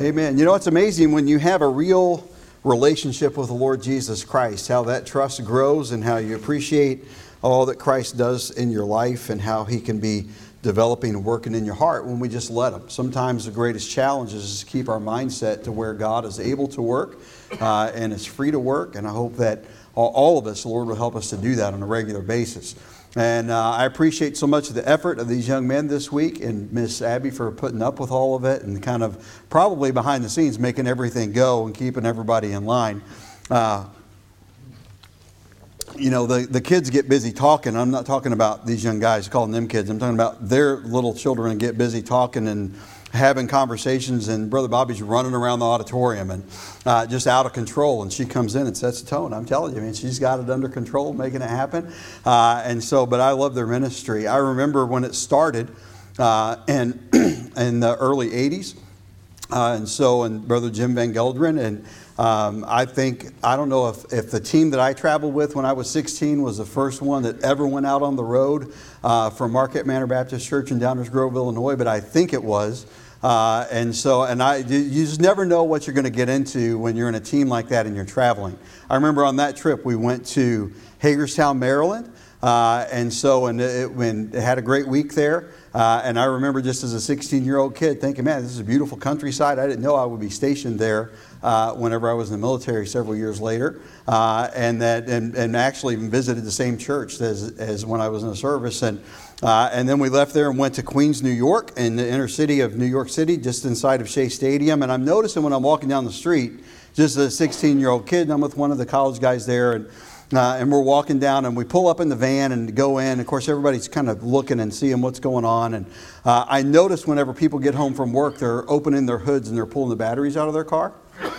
Amen. You know, it's amazing when you have a real relationship with the Lord Jesus Christ, how that trust grows and how you appreciate all that Christ does in your life and how he can be developing and working in your heart when we just let him. Sometimes the greatest challenge is to keep our mindset to where God is able to work uh, and is free to work. And I hope that all of us, the Lord will help us to do that on a regular basis. And uh, I appreciate so much the effort of these young men this week and Miss Abby for putting up with all of it and kind of probably behind the scenes making everything go and keeping everybody in line. Uh, you know, the, the kids get busy talking. I'm not talking about these young guys, calling them kids. I'm talking about their little children get busy talking and having conversations, and Brother Bobby's running around the auditorium and uh, just out of control. And she comes in and sets the tone. I'm telling you, I mean, she's got it under control, making it happen. Uh, and so, but I love their ministry. I remember when it started uh, in, in the early 80s. Uh, and so, and Brother Jim Van Gelderen, and um, I think, I don't know if, if the team that I traveled with when I was 16 was the first one that ever went out on the road uh, from Marquette Manor Baptist Church in Downers Grove, Illinois, but I think it was. Uh, and so, and I, you just never know what you're going to get into when you're in a team like that and you're traveling. I remember on that trip we went to Hagerstown, Maryland, uh, and so, and it, when it had a great week there. Uh, and I remember just as a 16 year old kid thinking, man, this is a beautiful countryside. I didn't know I would be stationed there uh, whenever I was in the military several years later. Uh, and that, and, and actually visited the same church as, as when I was in the service. And uh, and then we left there and went to Queens, New York, in the inner city of New York City, just inside of Shea Stadium. And I'm noticing when I'm walking down the street, just a 16 year old kid, and I'm with one of the college guys there, and, uh, and we're walking down, and we pull up in the van and go in. Of course, everybody's kind of looking and seeing what's going on. And uh, I notice whenever people get home from work, they're opening their hoods and they're pulling the batteries out of their car.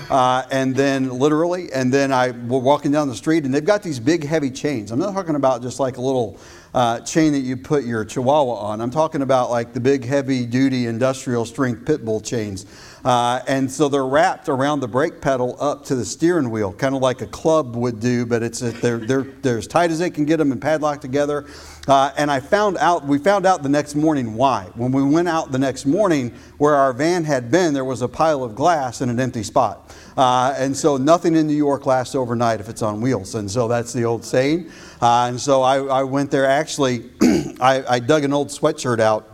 Uh, and then literally, and then I we're walking down the street, and they've got these big, heavy chains. I'm not talking about just like a little uh, chain that you put your chihuahua on. I'm talking about like the big, heavy duty industrial strength pit bull chains. Uh, and so they're wrapped around the brake pedal up to the steering wheel, kind of like a club would do, but it's they're, they're, they're as tight as they can get them and padlocked together. Uh, and I found out, we found out the next morning why. When we went out the next morning, where our van had been, there was a pile of glass in an empty spot. Uh, and so nothing in New York lasts overnight if it's on wheels. And so that's the old saying. Uh, and so I, I, went there. Actually, I, I, dug an old sweatshirt out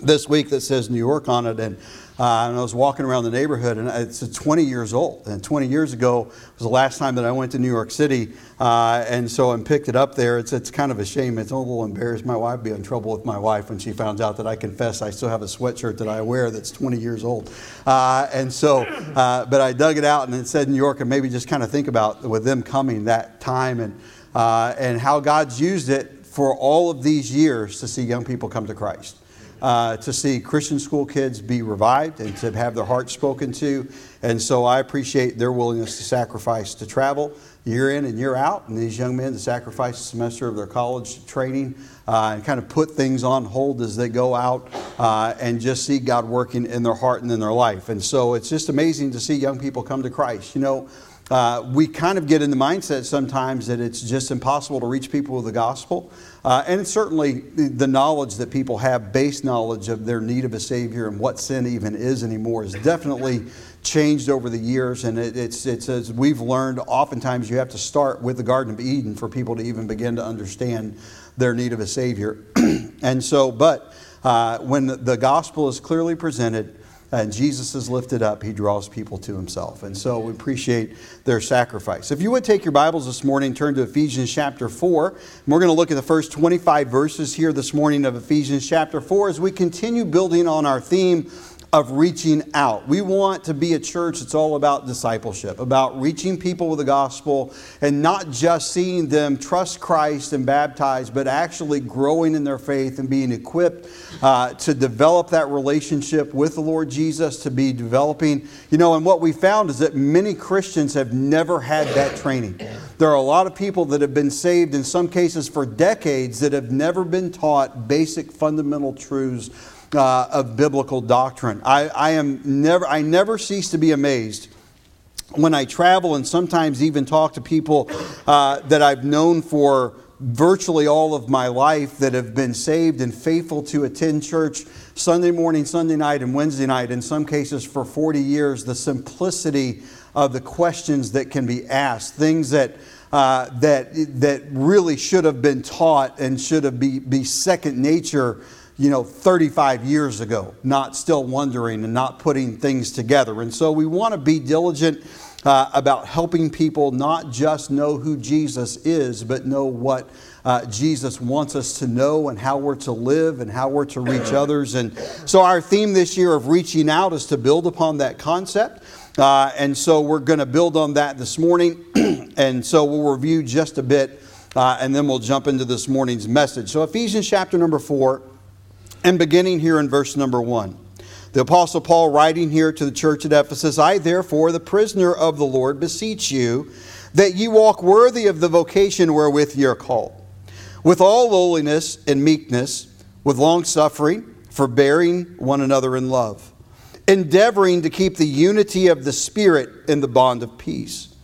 this week that says New York on it. And, uh, and I was walking around the neighborhood, and it's 20 years old. And 20 years ago was the last time that I went to New York City. Uh, and so I picked it up there. It's, it's kind of a shame. It's a little embarrassed. My wife would be in trouble with my wife when she finds out that I confess I still have a sweatshirt that I wear that's 20 years old. Uh, and so, uh, but I dug it out, and it said New York, and maybe just kind of think about with them coming that time and uh, and how God's used it for all of these years to see young people come to Christ. Uh, to see Christian school kids be revived and to have their hearts spoken to. And so I appreciate their willingness to sacrifice to travel year in and year out, and these young men to sacrifice a semester of their college training uh, and kind of put things on hold as they go out uh, and just see God working in their heart and in their life. And so it's just amazing to see young people come to Christ. You know, uh, we kind of get in the mindset sometimes that it's just impossible to reach people with the gospel. Uh, and certainly the knowledge that people have, base knowledge of their need of a Savior and what sin even is anymore, is definitely changed over the years. And it, it's, it's as we've learned, oftentimes you have to start with the Garden of Eden for people to even begin to understand their need of a Savior. and so, but uh, when the gospel is clearly presented, and Jesus is lifted up, he draws people to himself. And so we appreciate their sacrifice. If you would take your Bibles this morning, turn to Ephesians chapter 4. And we're going to look at the first 25 verses here this morning of Ephesians chapter 4 as we continue building on our theme of reaching out. We want to be a church that's all about discipleship, about reaching people with the gospel and not just seeing them trust Christ and baptized, but actually growing in their faith and being equipped uh, to develop that relationship with the Lord Jesus, to be developing. You know, and what we found is that many Christians have never had that training. There are a lot of people that have been saved, in some cases for decades, that have never been taught basic fundamental truths uh, of biblical doctrine. I, I, am never, I never cease to be amazed when I travel and sometimes even talk to people uh, that I've known for virtually all of my life that have been saved and faithful to attend church Sunday morning, Sunday night, and Wednesday night, in some cases for 40 years, the simplicity of the questions that can be asked, things that, uh, that, that really should have been taught and should have be, be second nature you know 35 years ago not still wondering and not putting things together and so we want to be diligent uh, about helping people not just know who Jesus is, but know what uh, Jesus wants us to know and how we're to live and how we're to reach others. And so, our theme this year of reaching out is to build upon that concept. Uh, and so, we're going to build on that this morning. and so, we'll review just a bit uh, and then we'll jump into this morning's message. So, Ephesians chapter number four, and beginning here in verse number one. The Apostle Paul, writing here to the church at Ephesus, I therefore, the prisoner of the Lord, beseech you that ye walk worthy of the vocation wherewith ye are called, with all lowliness and meekness, with long suffering, forbearing one another in love, endeavoring to keep the unity of the Spirit in the bond of peace.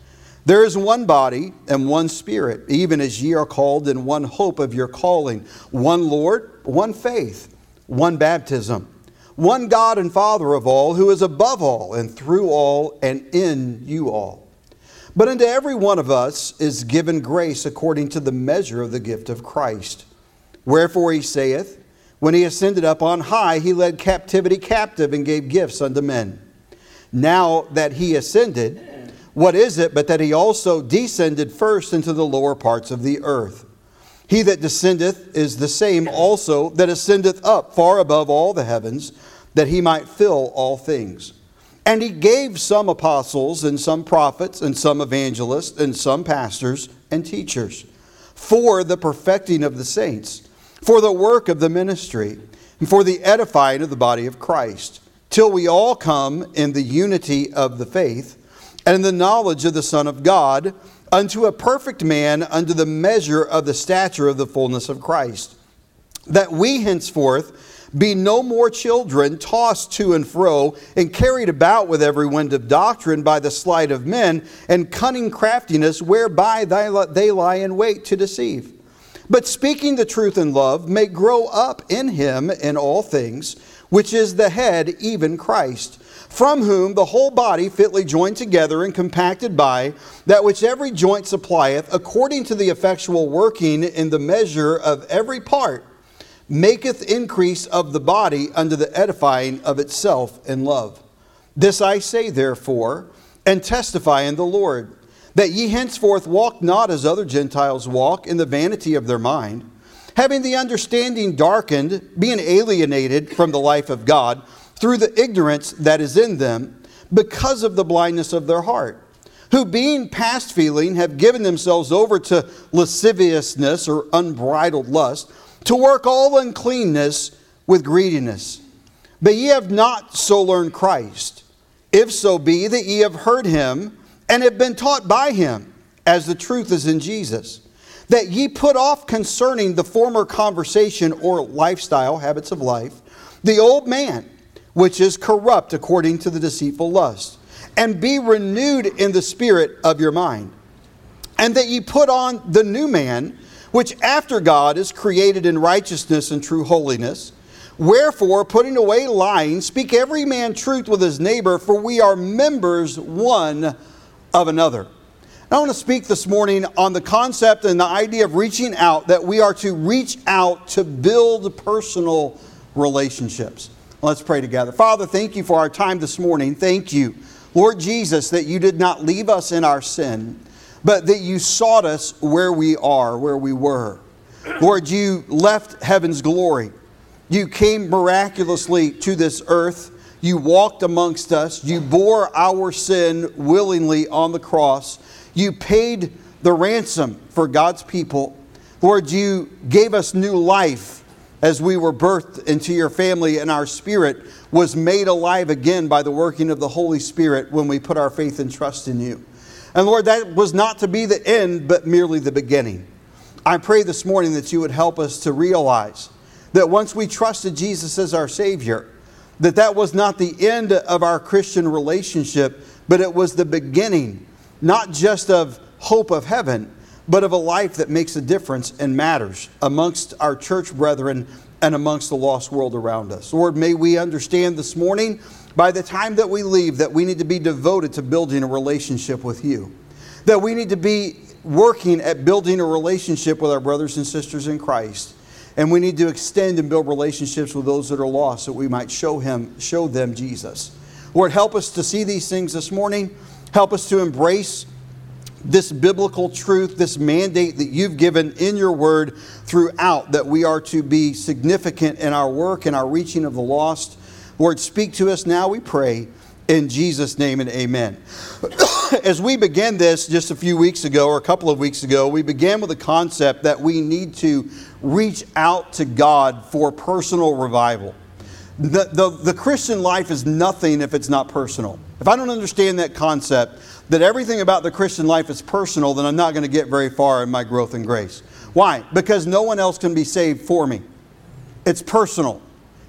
There is one body and one Spirit, even as ye are called in one hope of your calling, one Lord, one faith, one baptism one God and Father of all, who is above all and through all and in you all. But unto every one of us is given grace according to the measure of the gift of Christ. Wherefore he saith, When he ascended up on high, he led captivity captive and gave gifts unto men. Now that he ascended, what is it but that he also descended first into the lower parts of the earth? He that descendeth is the same also that ascendeth up far above all the heavens, that he might fill all things. And he gave some apostles, and some prophets, and some evangelists, and some pastors and teachers for the perfecting of the saints, for the work of the ministry, and for the edifying of the body of Christ, till we all come in the unity of the faith and in the knowledge of the Son of God unto a perfect man, unto the measure of the stature of the fullness of Christ. That we henceforth be no more children, tossed to and fro, and carried about with every wind of doctrine by the sleight of men, and cunning craftiness, whereby they lie in wait to deceive. But speaking the truth in love, may grow up in him in all things, which is the head, even Christ from whom the whole body fitly joined together and compacted by that which every joint supplieth, according to the effectual working in the measure of every part, maketh increase of the body unto the edifying of itself in love. This I say, therefore, and testify in the Lord, that ye henceforth walk not as other Gentiles walk in the vanity of their mind, having the understanding darkened, being alienated from the life of God through the ignorance that is in them because of the blindness of their heart, who being past feeling have given themselves over to lasciviousness or unbridled lust, to work all uncleanness with greediness. But ye have not so learned Christ, if so be that ye have heard him and have been taught by him, as the truth is in Jesus, that ye put off concerning the former conversation or lifestyle, habits of life, the old man which is corrupt according to the deceitful lust, and be renewed in the spirit of your mind. And that ye put on the new man, which after God is created in righteousness and true holiness. Wherefore, putting away lying, speak every man truth with his neighbor, for we are members one of another. I want to speak this morning on the concept and the idea of reaching out, that we are to reach out to build personal relationships. Let's pray together. Father, thank you for our time this morning. Thank you, Lord Jesus, that you did not leave us in our sin, but that you sought us where we are, where we were. Lord, you left heaven's glory. You came miraculously to this earth. You walked amongst us. You bore our sin willingly on the cross. You paid the ransom for God's people. Lord, you gave us new life as we were birthed into your family and our spirit was made alive again by the working of the Holy Spirit when we put our faith and trust in you. And Lord, that was not to be the end, but merely the beginning. I pray this morning that you would help us to realize that once we trusted Jesus as our Savior, that that was not the end of our Christian relationship, but it was the beginning, not just of hope of heaven, but of a life that makes a difference and matters amongst our church brethren and amongst the lost world around us. Lord, may we understand this morning, by the time that we leave, that we need to be devoted to building a relationship with you. That we need to be working at building a relationship with our brothers and sisters in Christ. And we need to extend and build relationships with those that are lost that we might show him, show them Jesus. Lord, help us to see these things this morning. Help us to embrace this biblical truth, this mandate that you've given in your word throughout, that we are to be significant in our work and our reaching of the lost. Lord, speak to us now, we pray. In Jesus' name and amen. As we began this just a few weeks ago, or a couple of weeks ago, we began with the concept that we need to reach out to God for personal revival. The, the, the Christian life is nothing if it's not personal. If I don't understand that concept, that everything about the Christian life is personal, then I'm not going to get very far in my growth in grace. Why? Because no one else can be saved for me. It's personal.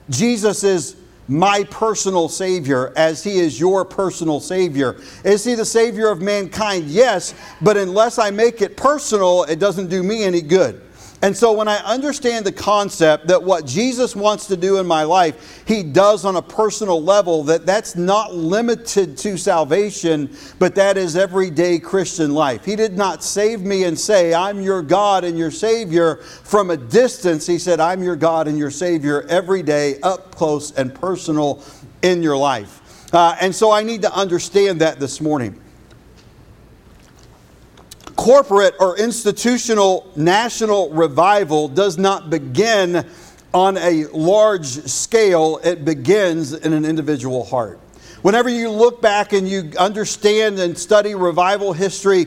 Jesus is my personal Savior as He is your personal Savior. Is He the Savior of mankind? Yes, but unless I make it personal, it doesn't do me any good. And so when I understand the concept that what Jesus wants to do in my life, he does on a personal level, that that's not limited to salvation, but that is everyday Christian life. He did not save me and say, I'm your God and your Savior from a distance. He said, I'm your God and your Savior every day, up close and personal in your life. Uh, and so I need to understand that this morning corporate or institutional national revival does not begin on a large scale, it begins in an individual heart. Whenever you look back and you understand and study revival history,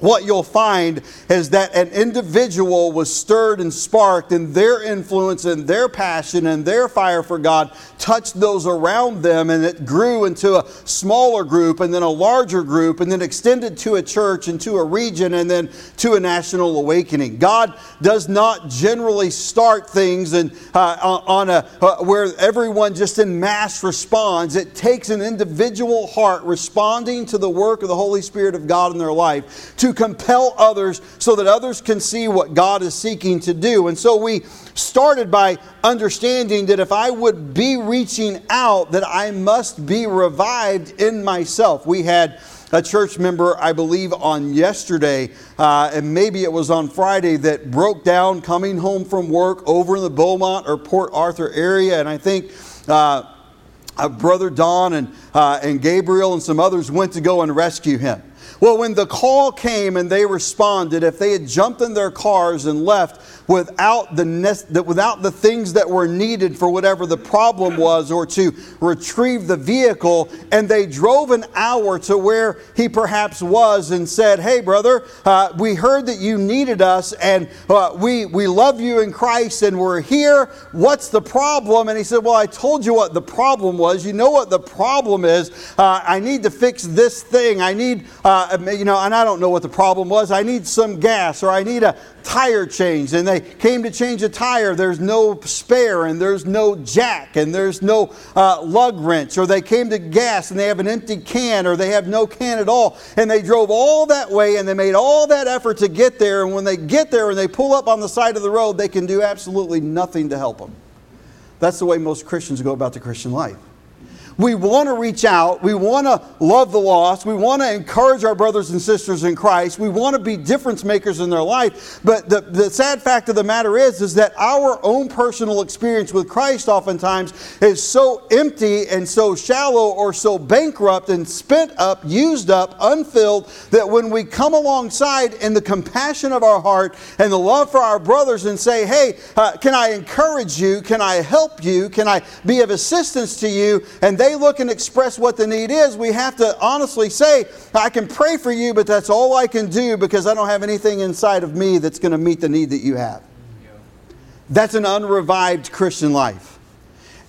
what you'll find is that an individual was stirred and sparked, and their influence and their passion and their fire for God touched those around them, and it grew into a smaller group, and then a larger group, and then extended to a church and to a region, and then to a national awakening. God does not generally start things and uh, on a uh, where everyone just in mass responds. It takes an individual heart responding to the work of the Holy Spirit of God in their life to compel others so that others can see what God is seeking to do. And so we started by understanding that if I would be reaching out, that I must be revived in myself. We had a church member, I believe, on yesterday, uh, and maybe it was on Friday, that broke down coming home from work over in the Beaumont or Port Arthur area. And I think uh, uh, Brother Don and, uh, and Gabriel and some others went to go and rescue him. Well, when the call came and they responded, if they had jumped in their cars and left without the, without the things that were needed for whatever the problem was or to retrieve the vehicle, and they drove an hour to where he perhaps was and said, Hey, brother, uh, we heard that you needed us and uh, we, we love you in Christ and we're here. What's the problem? And he said, Well, I told you what the problem was. You know what the problem is. Uh, I need to fix this thing. I need uh, uh, you know, and I don't know what the problem was. I need some gas or I need a tire change. And they came to change a tire. There's no spare and there's no jack and there's no uh, lug wrench. Or they came to gas and they have an empty can or they have no can at all. And they drove all that way and they made all that effort to get there. And when they get there and they pull up on the side of the road, they can do absolutely nothing to help them. That's the way most Christians go about the Christian life. We want to reach out. We want to love the lost. We want to encourage our brothers and sisters in Christ. We want to be difference makers in their life. But the, the sad fact of the matter is, is that our own personal experience with Christ oftentimes is so empty and so shallow or so bankrupt and spent up, used up, unfilled, that when we come alongside in the compassion of our heart and the love for our brothers and say, hey, uh, can I encourage you? Can I help you? Can I be of assistance to you? And they they look and express what the need is, we have to honestly say, I can pray for you, but that's all I can do because I don't have anything inside of me that's going to meet the need that you have. That's an unrevived Christian life.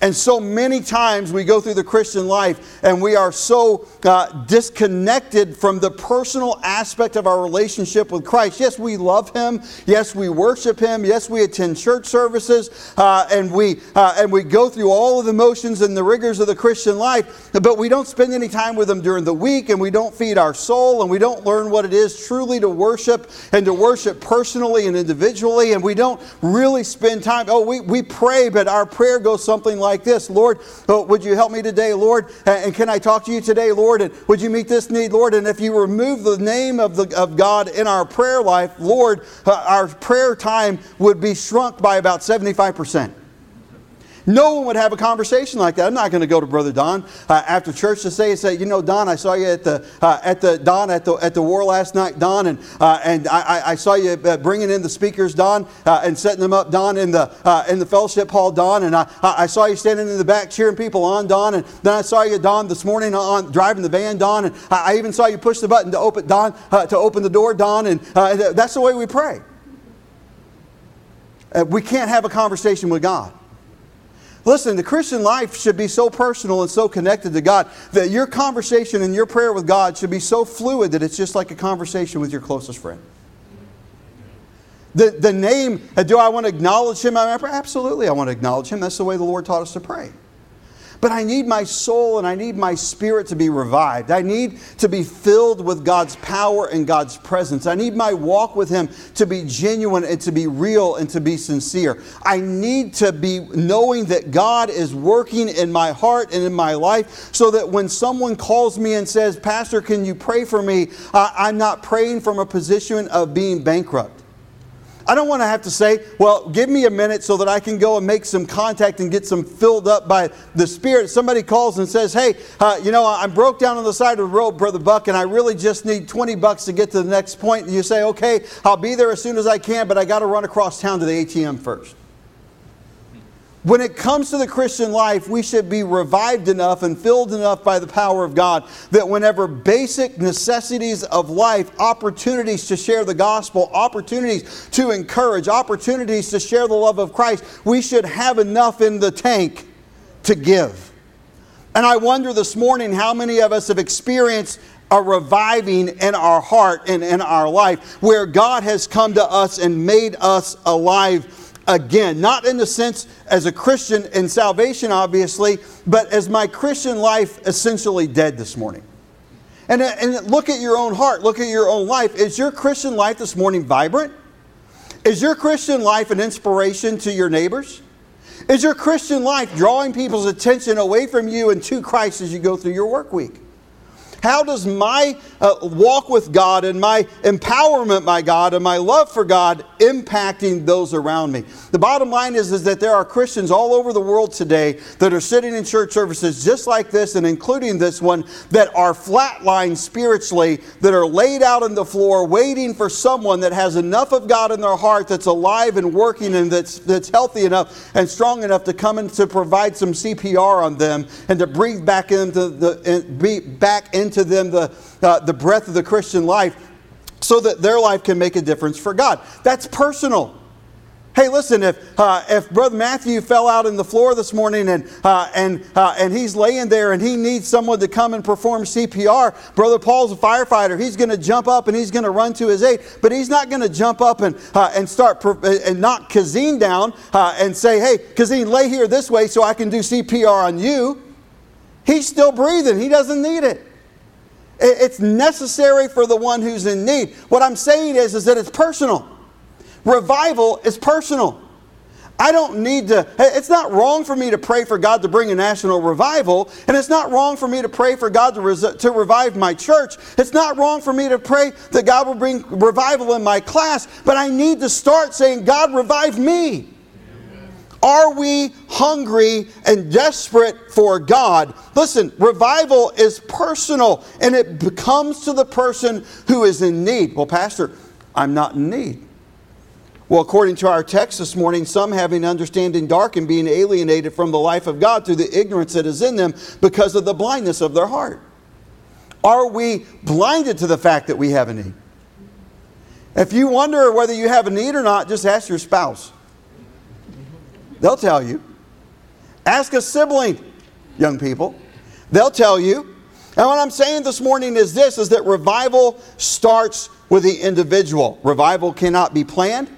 And so many times we go through the Christian life and we are so uh, disconnected from the personal aspect of our relationship with Christ. Yes, we love Him. Yes, we worship Him. Yes, we attend church services uh, and, we, uh, and we go through all of the motions and the rigors of the Christian life, but we don't spend any time with Him during the week and we don't feed our soul and we don't learn what it is truly to worship and to worship personally and individually and we don't really spend time. Oh, we, we pray, but our prayer goes something like like this Lord, oh, would you help me today, Lord? And can I talk to you today, Lord? And would you meet this need, Lord? And if you remove the name of, the, of God in our prayer life, Lord, uh, our prayer time would be shrunk by about 75%. No one would have a conversation like that. I'm not going to go to Brother Don uh, after church to say, say, you know, Don, I saw you at the uh, at the Don at the at the war last night, Don, and uh, and I, I saw you uh, bringing in the speakers, Don, uh, and setting them up, Don, in the uh, in the fellowship hall, Don, and I I saw you standing in the back cheering people on, Don, and then I saw you, Don, this morning on driving the van, Don, and I, even saw you push the button to open Don to open the door, Don, and that's the way we pray. we can't have a conversation with God. Listen, the Christian life should be so personal and so connected to God that your conversation and your prayer with God should be so fluid that it's just like a conversation with your closest friend. The, the name, do I want to acknowledge him? Absolutely, I want to acknowledge him. That's the way the Lord taught us to pray. But I need my soul and I need my spirit to be revived. I need to be filled with God's power and God's presence. I need my walk with Him to be genuine and to be real and to be sincere. I need to be knowing that God is working in my heart and in my life so that when someone calls me and says, Pastor, can you pray for me? Uh, I'm not praying from a position of being bankrupt. I don't want to have to say, well, give me a minute so that I can go and make some contact and get some filled up by the Spirit. Somebody calls and says, hey, uh, you know, I'm broke down on the side of the road, Brother Buck, and I really just need 20 bucks to get to the next point. And you say, okay, I'll be there as soon as I can, but I got to run across town to the ATM first. When it comes to the Christian life, we should be revived enough and filled enough by the power of God that whenever basic necessities of life, opportunities to share the gospel, opportunities to encourage, opportunities to share the love of Christ, we should have enough in the tank to give. And I wonder this morning how many of us have experienced a reviving in our heart and in our life where God has come to us and made us alive again. Not in the sense as a Christian in salvation, obviously, but as my Christian life essentially dead this morning. And, uh, and look at your own heart, look at your own life. Is your Christian life this morning vibrant? Is your Christian life an inspiration to your neighbors? Is your Christian life drawing people's attention away from you and to Christ as you go through your work week? How does my uh, walk with God and my empowerment by God and my love for God impacting those around me? The bottom line is, is that there are Christians all over the world today that are sitting in church services just like this and including this one that are flatlined spiritually, that are laid out on the floor waiting for someone that has enough of God in their heart that's alive and working and that's, that's healthy enough and strong enough to come in to provide some CPR on them and to breathe back into the, be back into into them the, uh, the breath of the Christian life so that their life can make a difference for God. That's personal. Hey, listen, if, uh, if Brother Matthew fell out in the floor this morning and, uh, and, uh, and he's laying there and he needs someone to come and perform CPR, Brother Paul's a firefighter. He's going to jump up and he's going to run to his aid, but he's not going to jump up and, uh, and start per- and knock Kazine down uh, and say, hey, Kazine, lay here this way so I can do CPR on you. He's still breathing, he doesn't need it. It's necessary for the one who's in need. What I'm saying is, is that it's personal. Revival is personal. I don't need to, it's not wrong for me to pray for God to bring a national revival, and it's not wrong for me to pray for God to, res- to revive my church. It's not wrong for me to pray that God will bring revival in my class, but I need to start saying, God, revive me. Are we hungry and desperate for God? Listen, revival is personal and it comes to the person who is in need. Well, Pastor, I'm not in need. Well, according to our text this morning, some having understanding dark and being alienated from the life of God through the ignorance that is in them because of the blindness of their heart. Are we blinded to the fact that we have a need? If you wonder whether you have a need or not, just ask your spouse. They'll tell you. Ask a sibling, young people. They'll tell you. And what I'm saying this morning is this is that revival starts with the individual. Revival cannot be planned,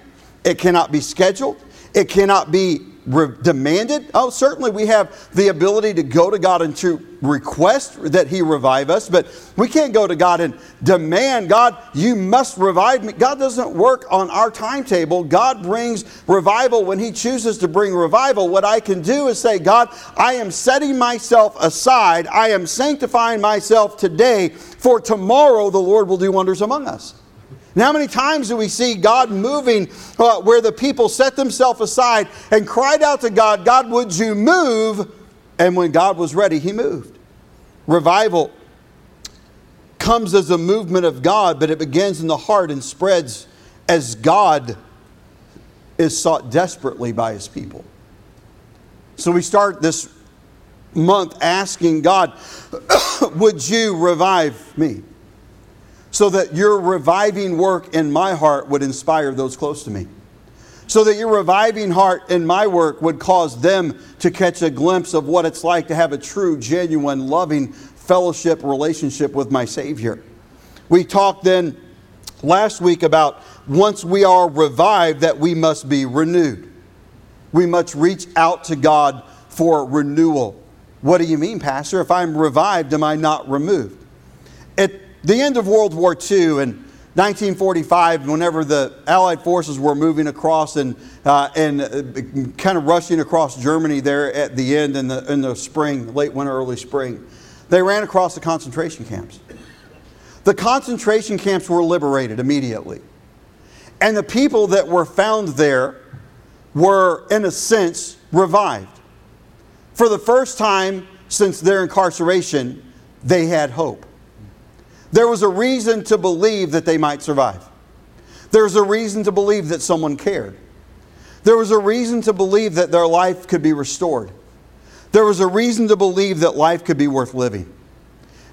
it cannot be scheduled, it cannot be re- demanded. Oh, certainly we have the ability to go to God and to request that He revive us, but we can't go to God and demand, God, you must revive me. God doesn't work on our timetable. God brings revival when He chooses to bring revival. What I can do is say, God, I am setting myself aside, I am sanctifying myself today, for tomorrow the Lord will do wonders among us. And how many times do we see God moving uh, where the people set themselves aside and cried out to God, God, would you move? And when God was ready, He moved. Revival comes as a movement of God, but it begins in the heart and spreads as God is sought desperately by His people. So we start this month asking God, would you revive me? So that your reviving work in my heart would inspire those close to me. So that your reviving heart in my work would cause them to catch a glimpse of what it's like to have a true, genuine, loving fellowship relationship with my Savior. We talked then last week about once we are revived, that we must be renewed. We must reach out to God for renewal. What do you mean, Pastor? If I'm revived, am I not removed? It the end of World War II and 1945, whenever the Allied forces were moving across and, uh, and uh, kind of rushing across Germany there at the end in the, in the spring, late winter, early spring, they ran across the concentration camps. The concentration camps were liberated immediately. And the people that were found there were, in a sense, revived. For the first time since their incarceration, they had hope. There was a reason to believe that they might survive. There was a reason to believe that someone cared. There was a reason to believe that their life could be restored. There was a reason to believe that life could be worth living.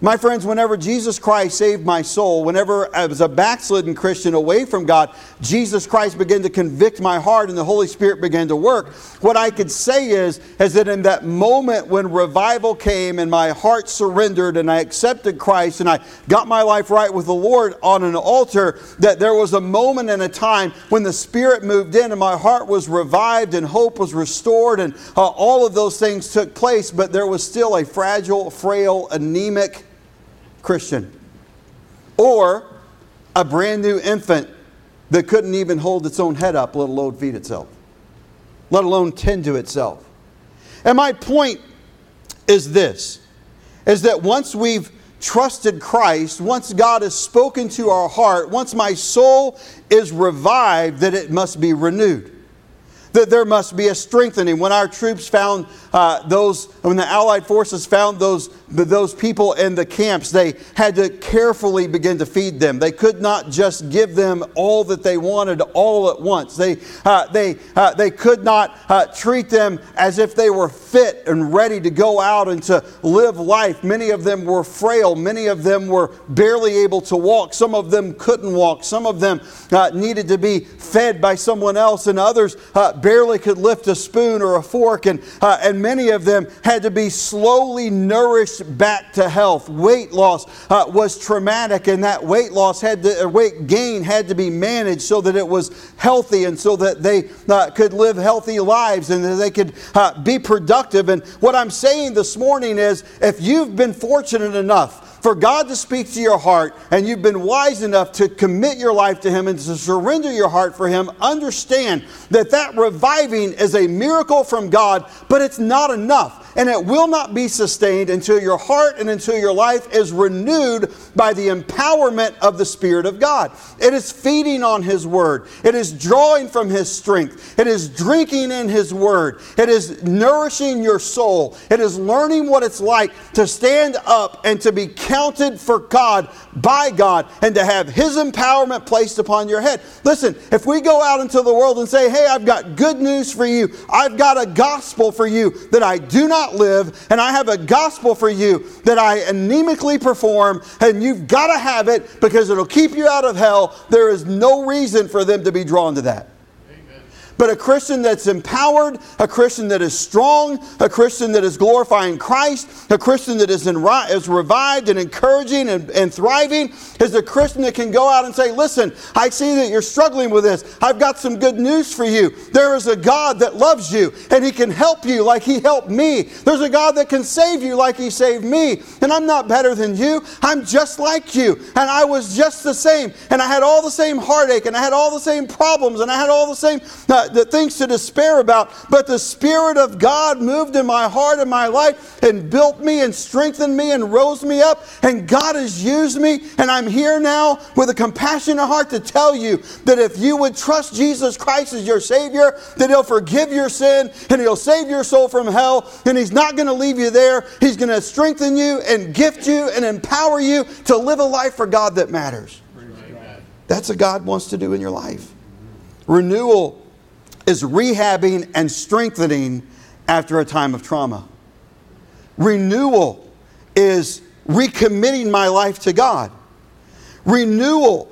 My friends, whenever Jesus Christ saved my soul, whenever I was a backslidden Christian away from God, Jesus Christ began to convict my heart and the Holy Spirit began to work. What I could say is, is that in that moment when revival came and my heart surrendered and I accepted Christ and I got my life right with the Lord on an altar, that there was a moment and a time when the Spirit moved in and my heart was revived and hope was restored and uh, all of those things took place, but there was still a fragile, frail, anemic, Christian. Or a brand new infant that couldn't even hold its own head up, let alone feed itself, let alone tend to itself. And my point is this is that once we've trusted Christ, once God has spoken to our heart, once my soul is revived, that it must be renewed that there must be a strengthening. When our troops found uh, those, when the Allied forces found those, those people in the camps, they had to carefully begin to feed them. They could not just give them all that they wanted all at once. They, uh, they, uh, they could not uh, treat them as if they were fit and ready to go out and to live life. Many of them were frail. Many of them were barely able to walk. Some of them couldn't walk. Some of them uh, needed to be fed by someone else, and others uh, barely could lift a spoon or a fork, and, uh, and many of them had to be slowly nourished back to health. Weight loss uh, was traumatic, and that weight loss had to, weight gain had to be managed so that it was healthy and so that they uh, could live healthy lives and that they could uh, be productive. And what I'm saying this morning is if you've been fortunate enough, for God to speak to your heart and you've been wise enough to commit your life to Him and to surrender your heart for Him, understand that that reviving is a miracle from God, but it's not enough and it will not be sustained until your heart and until your life is renewed by the empowerment of the Spirit of God. It is feeding on His Word, it is drawing from His strength, it is drinking in His Word, it is nourishing your soul, it is learning what it's like to stand up and to be counted for God by God and to have His empowerment placed upon your head. Listen, if we go out into the world and say, Hey, I've got good news for you, I've got a gospel for you that I do not not live, and I have a gospel for you that I anemically perform, and you've got to have it because it'll keep you out of hell. There is no reason for them to be drawn to that. But a Christian that's empowered, a Christian that is strong, a Christian that is glorifying Christ, a Christian that is, is revived and encouraging and, and thriving, is a Christian that can go out and say, Listen, I see that you're struggling with this. I've got some good news for you. There is a God that loves you, and He can help you like He helped me. There's a God that can save you like He saved me. And I'm not better than you, I'm just like you. And I was just the same. And I had all the same heartache, and I had all the same problems, and I had all the same uh, the things to despair about. But the Spirit of God moved in my heart and my life and built me and strengthened me and rose me up. And God has used me. And I'm here now with a compassionate heart to tell you that if you would trust Jesus Christ as your Savior, that He'll forgive your sin and He'll save your soul from hell. And He's not going to leave you there. He's going to strengthen you and gift you and empower you to live a life for God that matters. That's what God wants to do in your life. Renewal is rehabbing and strengthening after a time of trauma. Renewal is recommitting my life to God. Renewal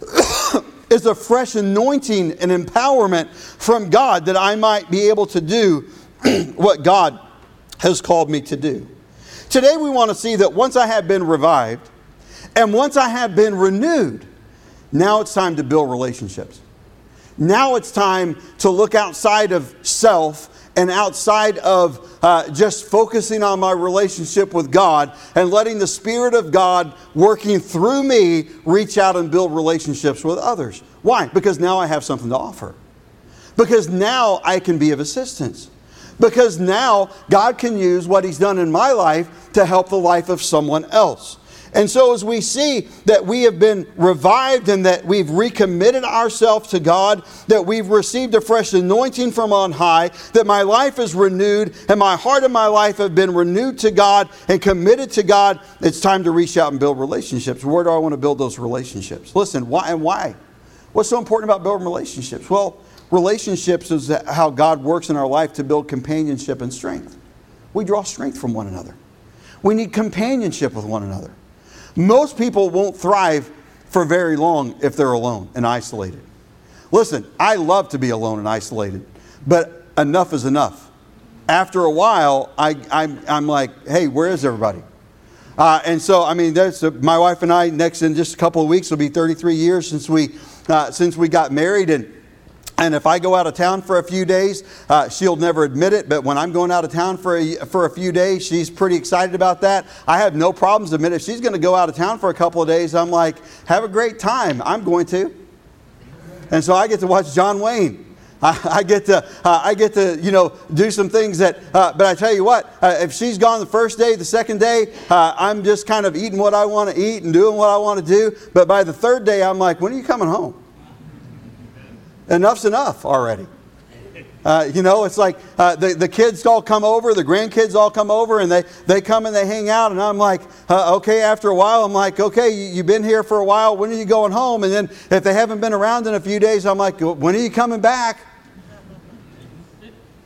is a fresh anointing and empowerment from God that I might be able to do what God has called me to do. Today, we want to see that once I have been revived and once I have been renewed, now it's time to build relationships. Now it's time to look outside of self and outside of uh, just focusing on my relationship with God and letting the Spirit of God working through me reach out and build relationships with others. Why? Because now I have something to offer. Because now I can be of assistance. Because now God can use what He's done in my life to help the life of someone else. And so, as we see that we have been revived and that we've recommitted ourselves to God, that we've received a fresh anointing from on high, that my life is renewed and my heart and my life have been renewed to God and committed to God, it's time to reach out and build relationships. Where do I want to build those relationships? Listen, why and why? What's so important about building relationships? Well, relationships is how God works in our life to build companionship and strength. We draw strength from one another. We need companionship with one another. Most people won't thrive for very long if they're alone and isolated. Listen, I love to be alone and isolated, but enough is enough. After a while, I, am like, hey, where is everybody? Uh, and so, I mean, a, my wife and I. Next in just a couple of weeks will be 33 years since we uh, since we got married, and and if I go out of town for a few days, uh, she'll never admit it, but when I'm going out of town for a, for a few days, she's pretty excited about that. I have no problems admitting if she's going to go out of town for a couple of days, I'm like, have a great time. I'm going to. And so I get to watch John Wayne. I, get to, uh, I get to, you know, do some things that. Uh, but I tell you what, uh, if she's gone the first day, the second day, uh, I'm just kind of eating what I want to eat and doing what I want to do. But by the third day, I'm like, when are you coming home? Enough's enough already. Uh, you know, it's like uh, the, the kids all come over, the grandkids all come over, and they, they come and they hang out. And I'm like, uh, okay, after a while, I'm like, okay, you, have been here for a while. When are you going home? And then if they haven't been around in a few days, I'm like, when are you coming back?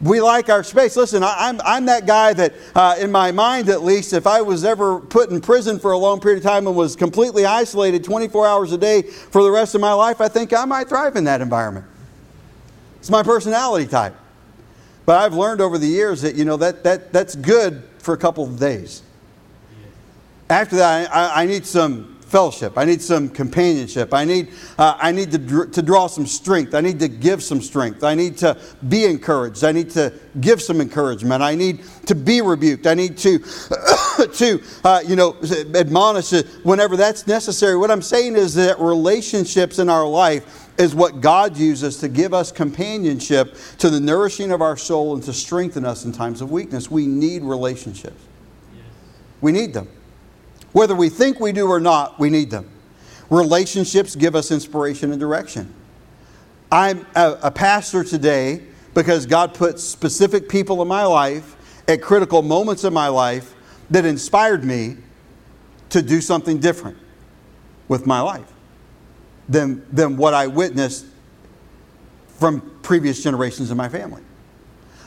we like our space. Listen, I, I'm, I'm that guy that, uh, in my mind at least, if I was ever put in prison for a long period of time and was completely isolated 24 hours a day for the rest of my life, I think I might thrive in that environment. It's my personality type. But I've learned over the years that, you know, that, that, that's good for a couple of days. After that, I, I need some fellowship. I need some companionship. I need, uh, I need to, to draw some strength. I need to give some strength. I need to be encouraged. I need to give some encouragement. I need to be rebuked. I need to, to uh, you know, admonish whenever that's necessary. What I'm saying is that relationships in our life is what God uses to give us companionship to the nourishing of our soul and to strengthen us in times of weakness. We need relationships. We need them. Whether we think we do or not, we need them. Relationships give us inspiration and direction. I'm a, a pastor today because God put specific people in my life at critical moments in my life that inspired me to do something different with my life than, than what I witnessed from previous generations in my family.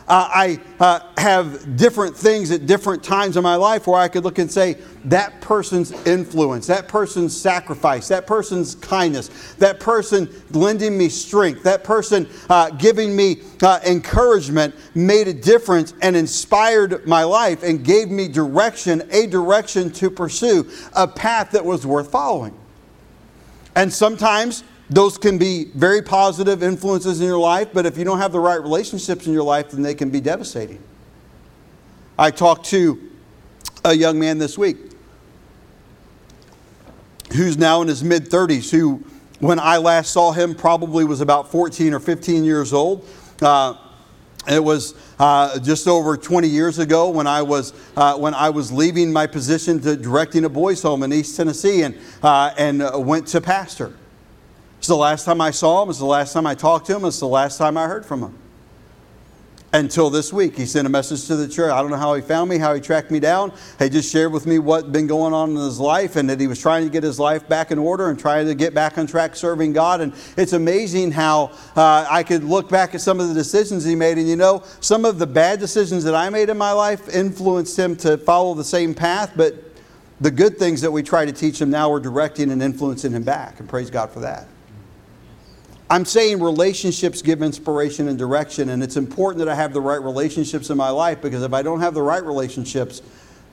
Uh, I uh, have different things at different times in my life where I could look and say, that person's influence, that person's sacrifice, that person's kindness, that person lending me strength, that person uh, giving me uh, encouragement made a difference and inspired my life and gave me direction, a direction to pursue, a path that was worth following. And sometimes those can be very positive influences in your life, but if you don't have the right relationships in your life, then they can be devastating. I talked to a young man this week who's now in his mid 30s, who, when I last saw him, probably was about 14 or 15 years old. Uh, it was uh, just over 20 years ago when I was uh, when I was leaving my position to directing a boys' home in East Tennessee and uh, and uh, went to pastor. It's the last time I saw him. It's the last time I talked to him. It's the last time I heard from him. Until this week, he sent a message to the church. I don't know how he found me, how he tracked me down. He just shared with me what had been going on in his life and that he was trying to get his life back in order and trying to get back on track serving God. And it's amazing how uh, I could look back at some of the decisions he made. And you know, some of the bad decisions that I made in my life influenced him to follow the same path, but the good things that we try to teach him now are directing and influencing him back. And praise God for that. I'm saying relationships give inspiration and direction, and it's important that I have the right relationships in my life because if I don't have the right relationships,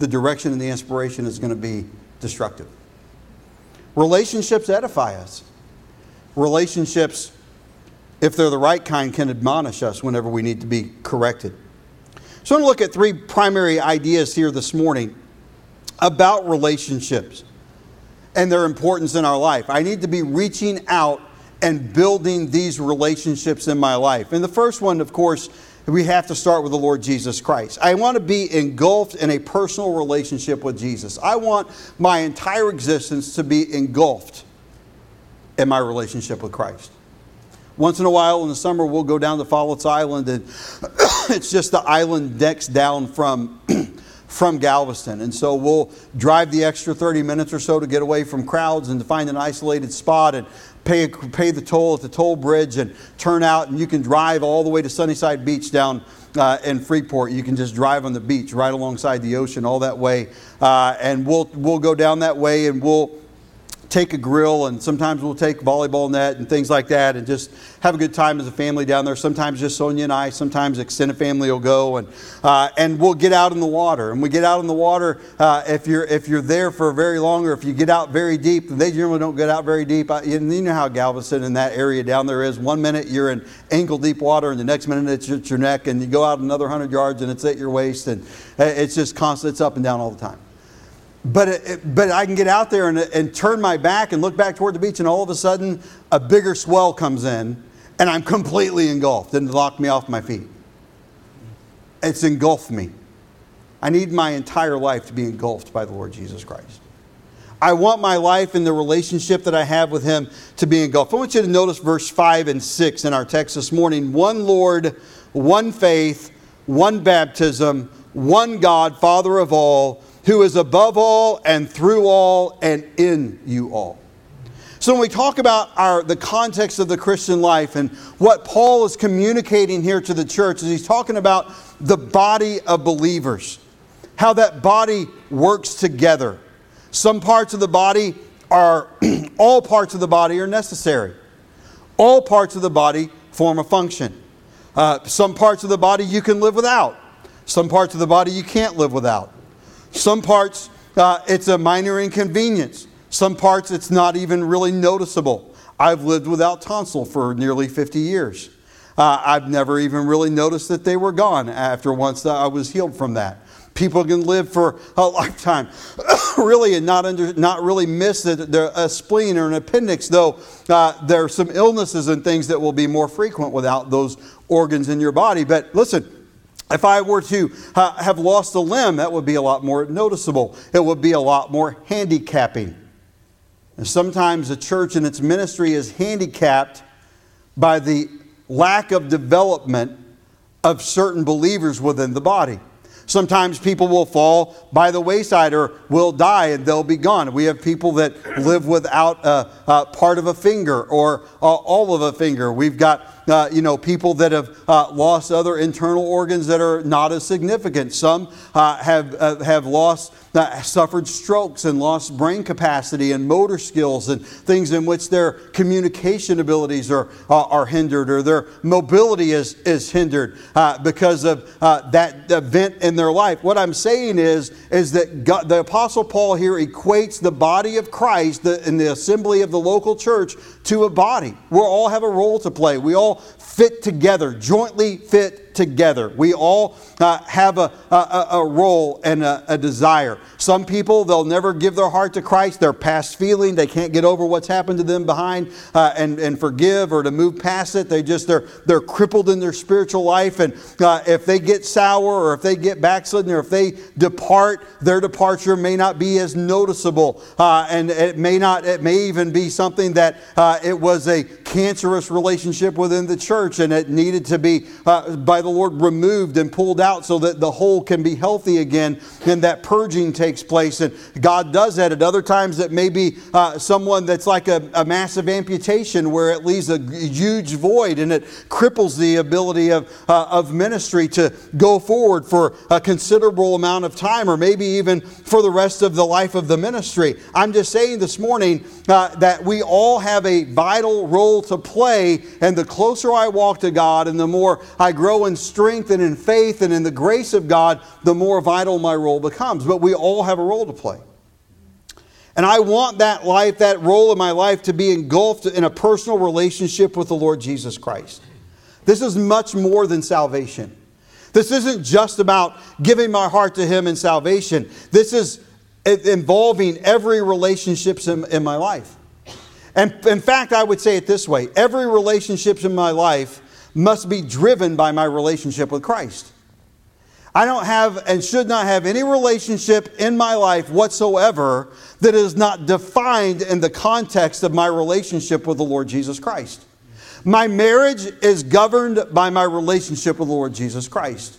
the direction and the inspiration is going to be destructive. Relationships edify us. Relationships, if they're the right kind, can admonish us whenever we need to be corrected. So I'm going to look at three primary ideas here this morning about relationships and their importance in our life. I need to be reaching out and building these relationships in my life. And the first one, of course, we have to start with the Lord Jesus Christ. I want to be engulfed in a personal relationship with Jesus. I want my entire existence to be engulfed in my relationship with Christ. Once in a while in the summer, we'll go down to Follett's Island, and it's just the island next down from, from Galveston. And so we'll drive the extra 30 minutes or so to get away from crowds and to find an isolated spot. And pay, pay the toll at the toll bridge and turn out, and you can drive all the way to Sunnyside Beach down uh, in Freeport. You can just drive on the beach right alongside the ocean all that way. Uh, and we'll, we'll go down that way and we'll take a grill and sometimes we'll take volleyball net and things like that and just have a good time as a family down there. Sometimes just Sonia and I, sometimes extended family will go and, uh, and we'll get out in the water. And we get out in the water uh, if, you're, if you're there for very long or if you get out very deep. They generally don't get out very deep. You know how Galveston and that area down there is. One minute you're in ankle deep water and the next minute it's at your neck and you go out another 100 yards and it's at your waist and uh, it's just constant. It's up and down all the time. But, it, but I can get out there and, and turn my back and look back toward the beach, and all of a sudden, a bigger swell comes in, and I'm completely engulfed and knocked me off my feet. It's engulfed me. I need my entire life to be engulfed by the Lord Jesus Christ. I want my life and the relationship that I have with Him to be engulfed. I want you to notice verse 5 and 6 in our text this morning one Lord, one faith, one baptism, one God, Father of all who is above all and through all and in you all. So when we talk about our, the context of the Christian life and what Paul is communicating here to the church is he's talking about the body of believers, how that body works together. Some parts of the body are, all parts of the body are necessary. All parts of the body form a function. Uh, some parts of the body you can live without. Some parts of the body you can't live without. Some parts, uh, it's a minor inconvenience. Some parts, it's not even really noticeable. I've lived without tonsil for nearly 50 years. Uh, I've never even really noticed that they were gone after once I was healed from that. People can live for a lifetime, really, and not under, not really miss the, a spleen or an appendix. Though uh, there are some illnesses and things that will be more frequent without those organs in your body. But listen, if I were to uh, have lost a limb, that would be a lot more noticeable. It would be a lot more handicapping. And sometimes the church and its ministry is handicapped by the lack of development of certain believers within the body. Sometimes people will fall by the wayside or will die and they'll be gone. We have people that live without a, a part of a finger or uh, all of a finger. We've got uh, you know, people that have uh, lost other internal organs that are not as significant. Some uh, have, uh, have lost, uh, suffered strokes and lost brain capacity and motor skills and things in which their communication abilities are, are hindered or their mobility is, is hindered because of that event in their life. What I'm saying is, is that God, the Apostle Paul here equates the body of Christ the, in the assembly of the local church to a body. We all have a role to play. We all fit together, jointly fit together. We all uh, have a, a, a, role and a, a, desire. Some people, they'll never give their heart to Christ. They're past feeling. They can't get over what's happened to them behind uh, and, and forgive or to move past it. They just, they're, they're crippled in their spiritual life. And uh, if they get sour or if they get backslidden or if they depart, their departure may not be as noticeable. Uh, and it may not, it may even be something that uh, it was a cancerous relationship within the church and it needed to be, uh, by the Lord removed and pulled out so that the whole can be healthy again and that purging takes place. And God does that. At other times, it may be uh, someone that's like a, a, massive amputation where it leaves a huge void and it cripples the ability of, uh, of ministry to go forward for a considerable amount of time or maybe even for the rest of the life of the ministry. I'm just saying this morning uh, that we all have a vital role to play, and the closer I walk to God and the more I grow in in strength and in faith and in the grace of God, the more vital my role becomes. But we all have a role to play. And I want that life, that role in my life, to be engulfed in a personal relationship with the Lord Jesus Christ. This is much more than salvation. This isn't just about giving my heart to Him in salvation. This is involving every relationship in, in my life. And in fact, I would say it this way every relationship in my life must be driven by my relationship with Christ. I don't have and should not have any relationship in my life whatsoever that is not defined in the context of my relationship with the Lord Jesus Christ. My marriage is governed by my relationship with the Lord Jesus Christ.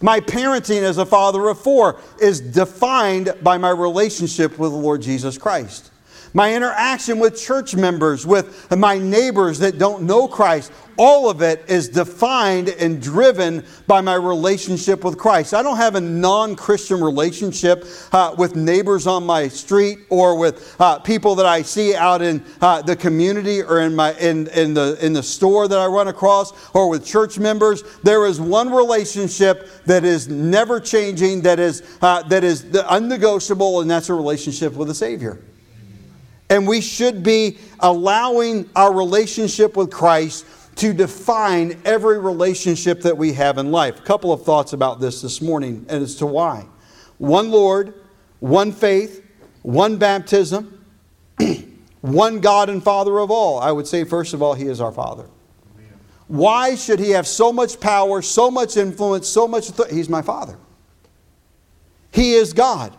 My parenting as a father of four is defined by my relationship with the Lord Jesus Christ. My interaction with church members, with my neighbors that don't know Christ, all of it is defined and driven by my relationship with Christ. I don't have a non Christian relationship uh, with neighbors on my street or with uh, people that I see out in uh, the community or in, my, in, in, the, in the store that I run across or with church members. There is one relationship that is never changing, that is, uh, that is the unnegotiable, and that's a relationship with the Savior. And we should be allowing our relationship with Christ to define every relationship that we have in life. A couple of thoughts about this this morning and as to why. One Lord, one faith, one baptism, one God and Father of all. I would say, first of all, He is our Father. Why should He have so much power, so much influence, so much authority? He's my Father. He is God.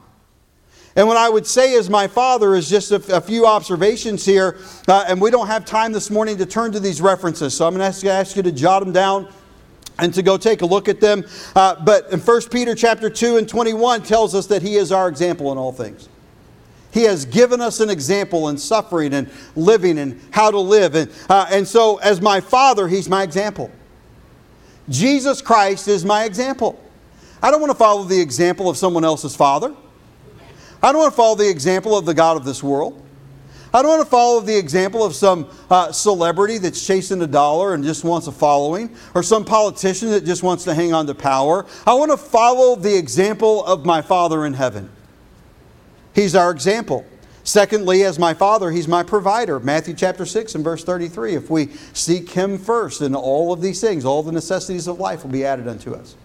And what I would say is my father is just a, a few observations here, uh, and we don't have time this morning to turn to these references. So I'm going to ask you to jot them down and to go take a look at them. Uh, but in 1 Peter chapter 2 and 21 tells us that he is our example in all things. He has given us an example in suffering and living and how to live. And, uh, and so, as my father, he's my example. Jesus Christ is my example. I don't want to follow the example of someone else's father. I don't want to follow the example of the God of this world. I don't want to follow the example of some uh, celebrity that's chasing a dollar and just wants a following, or some politician that just wants to hang on to power. I want to follow the example of my Father in heaven. He's our example. Secondly, as my Father, He's my provider. Matthew chapter 6 and verse 33. If we seek Him first, then all of these things, all the necessities of life will be added unto us.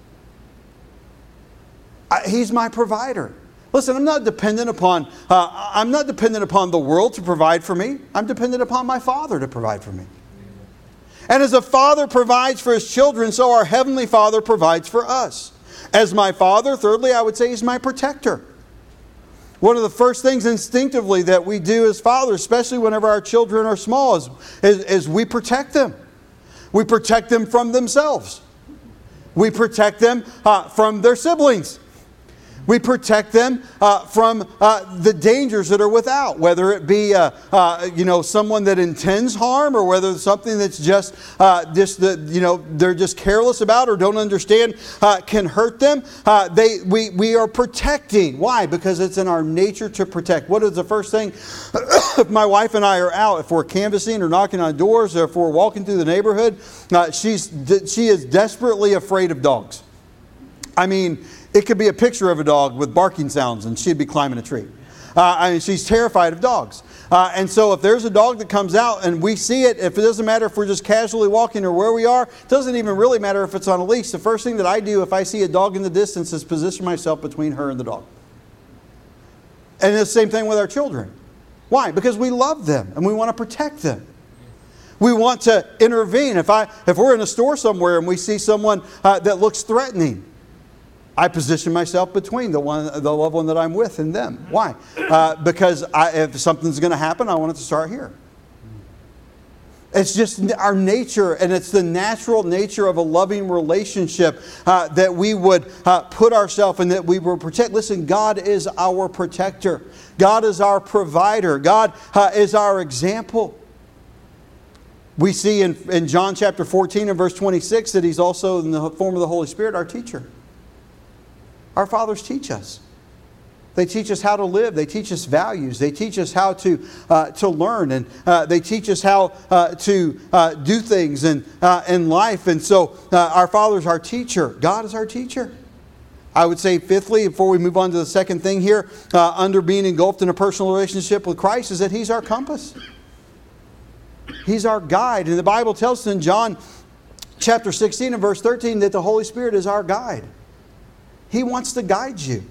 I, he's my provider. Listen, I'm not dependent upon uh, I'm not dependent upon the world to provide for me. I'm dependent upon my Father to provide for me. And as a father provides for his children, so our heavenly Father provides for us. As my Father, thirdly, I would say he's my protector. One of the first things instinctively that we do as fathers, especially whenever our children are small, is, is, is we protect them. We protect them from themselves. We protect them uh, from their siblings. We protect them uh, from uh, the dangers that are without, whether it be uh, uh you know someone that intends harm, or whether it's something that's just uh, just the, you know they're just careless about or don't understand uh, can hurt them. they we we are protecting. Why? Because it's in our nature to protect. What is the first thing? if my wife and I are out, if we're canvassing or knocking on doors, or if we're walking through the neighborhood, she's she is desperately afraid of dogs. I mean it could be a picture of a dog with barking sounds, and she'd be climbing a tree. Uh, I mean, she's terrified of dogs. Uh, and so, if there's a dog that comes out and we see it, if it doesn't matter if we're just casually walking or where we are, it doesn't even really matter if it's on a leash. The first thing that I do if I see a dog in the distance is position myself between her and the dog. And the same thing with our children. Why? Because we love them and we want to protect them. We want to intervene. If, I, if we're in a store somewhere and we see someone uh, that looks threatening, I position myself between the one, the loved one that I'm with and them. Why? Uh, because I, if something's going to happen, I want it to start here. It's just our nature, and it's the natural nature of a loving relationship uh, that we would uh, put ourselves and that we would protect. Listen, God is our protector, God is our provider, God uh, is our example. We see in, in John chapter 14 and verse 26 that He's also, in the form of the Holy Spirit, our teacher. Our fathers teach us. They teach us how to live. They teach us values. They teach us how to, uh, to learn. And uh, they teach us how uh, to uh, do things in, uh, in life. And so uh, our Father is our teacher. God is our teacher. I would say, fifthly, before we move on to the second thing here, under being engulfed in a personal relationship with Christ, is that He's our compass. He's our guide. And the Bible tells us in John chapter 16 and verse 13 that the Holy Spirit is our guide. He wants to guide you.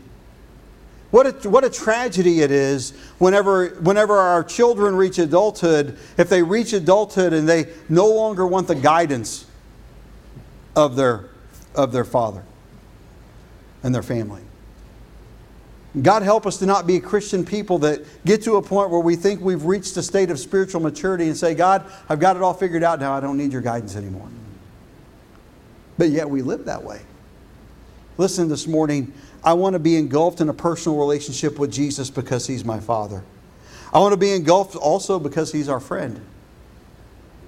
What a, what a tragedy it is whenever, whenever our children reach adulthood, if they reach adulthood and they no longer want the guidance of their, of their father and their family. God help us to not be Christian people that get to a point where we think we've reached a state of spiritual maturity and say, God, I've got it all figured out now. I don't need your guidance anymore. But yet we live that way. Listen, this morning, I want to be engulfed in a personal relationship with Jesus because He's my Father. I want to be engulfed also because He's our friend.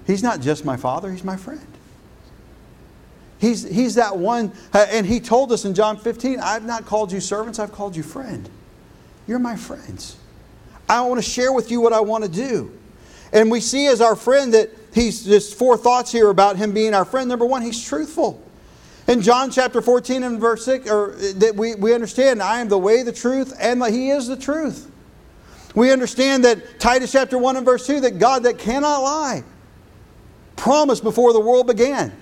He's not just my Father, He's my friend. He's, he's that one, uh, and He told us in John 15, I've not called you servants, I've called you friend. You're my friends. I want to share with you what I want to do. And we see as our friend that he's just four thoughts here about him being our friend. Number one, he's truthful. In John chapter 14 and verse 6, or that we, we understand, I am the way, the truth, and He is the truth. We understand that Titus chapter 1 and verse 2, that God that cannot lie promised before the world began.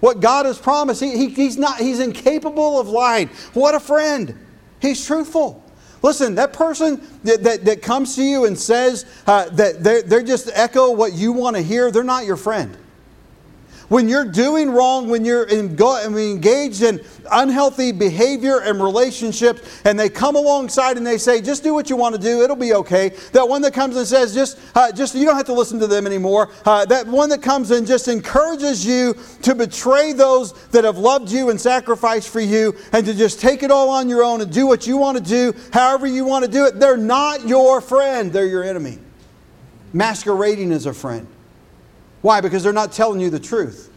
What God has promised, he, he, he's not, he's incapable of lying. What a friend. He's truthful. Listen, that person that, that, that comes to you and says uh, that they they just echo what you want to hear, they're not your friend. When you're doing wrong, when you're engaged in unhealthy behavior and relationships, and they come alongside and they say, just do what you want to do, it'll be okay. That one that comes and says, just, uh, just you don't have to listen to them anymore. Uh, that one that comes and just encourages you to betray those that have loved you and sacrificed for you, and to just take it all on your own and do what you want to do, however you want to do it. They're not your friend, they're your enemy. Masquerading as a friend. Why? Because they're not telling you the truth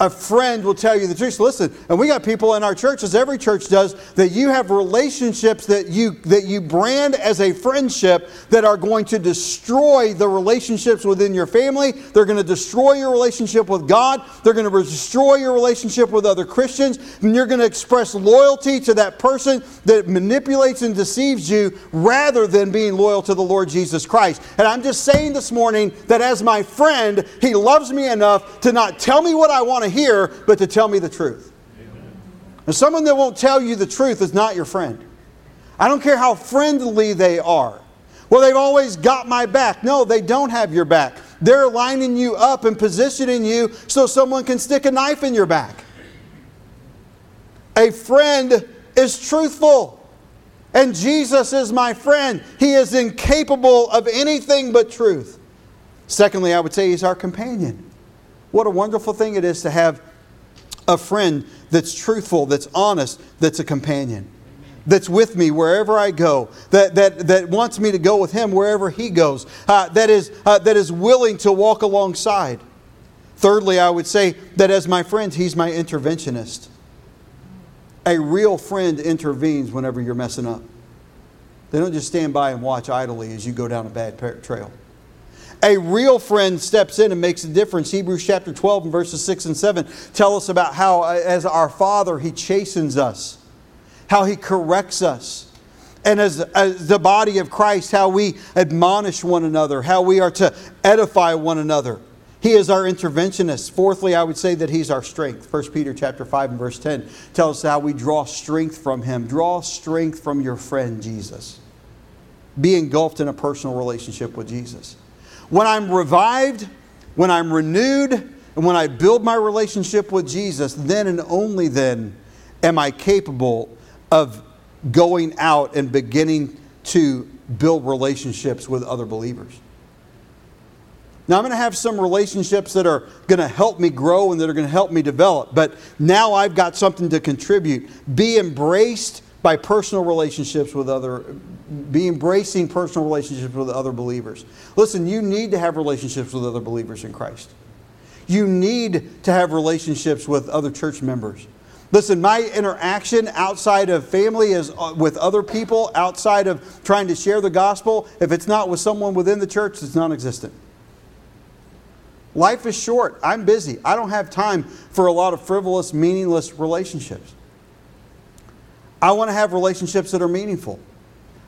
a friend will tell you the truth. listen, and we got people in our church, as every church does, that you have relationships that you that you brand as a friendship that are going to destroy the relationships within your family. They're going to destroy your relationship with God. They're going to destroy your relationship with other Christians. And you're going to express loyalty to that person that manipulates and deceives you rather than being loyal to the Lord Jesus Christ. And I'm just saying this morning that as my friend, he loves me enough to not tell me what I want to hear, but to tell me the truth. And someone that won't tell you the truth is not your friend. I don't care how friendly they are. Well, they've always got my back. No, they don't have your back. They're lining you up and positioning you so someone can stick a knife in your back. A friend is truthful. And Jesus is my friend. He is incapable of anything but truth. Secondly, I would say he's our companion. What a wonderful thing it is to have a friend that's truthful, that's honest, that's a companion. that's with me wherever I go, that, that, that wants me to go with him wherever he goes, uh, that, is, uh, that is willing to walk alongside. Thirdly, I would say that as my friend, he's my interventionist. A real friend intervenes whenever you're messing up. They don't just stand by and watch idly as you go down a bad trail. A real friend steps in and makes a difference. Hebrews chapter 12 and verses 6 and 7 tell us about how, uh, as our Father, He chastens us, how He corrects us. And as, as the body of Christ, how we admonish one another, how we are to edify one another. He is our interventionist. Fourthly, I would say that he's our strength. 1 Peter chapter 5 and verse 10 tells us how we draw strength from him. Draw strength from your friend Jesus. Be engulfed in a personal relationship with Jesus. When I'm revived, when I'm renewed, and when I build my relationship with Jesus, then and only then am I capable of going out and beginning to build relationships with other believers. Now, I'm going to have some relationships that are going to help me grow and that are going to help me develop, but now I've got something to contribute. Be embraced by personal relationships with other, be embracing personal relationships with other believers. Listen, you need to have relationships with other believers in Christ. You need to have relationships with other church members. Listen, my interaction outside of family is uh, with other people, outside of trying to share the gospel. If it's not with someone within the church, it's non existent. Life is short. I'm busy. I don't have time for a lot of frivolous, meaningless relationships. I want to have relationships that are meaningful.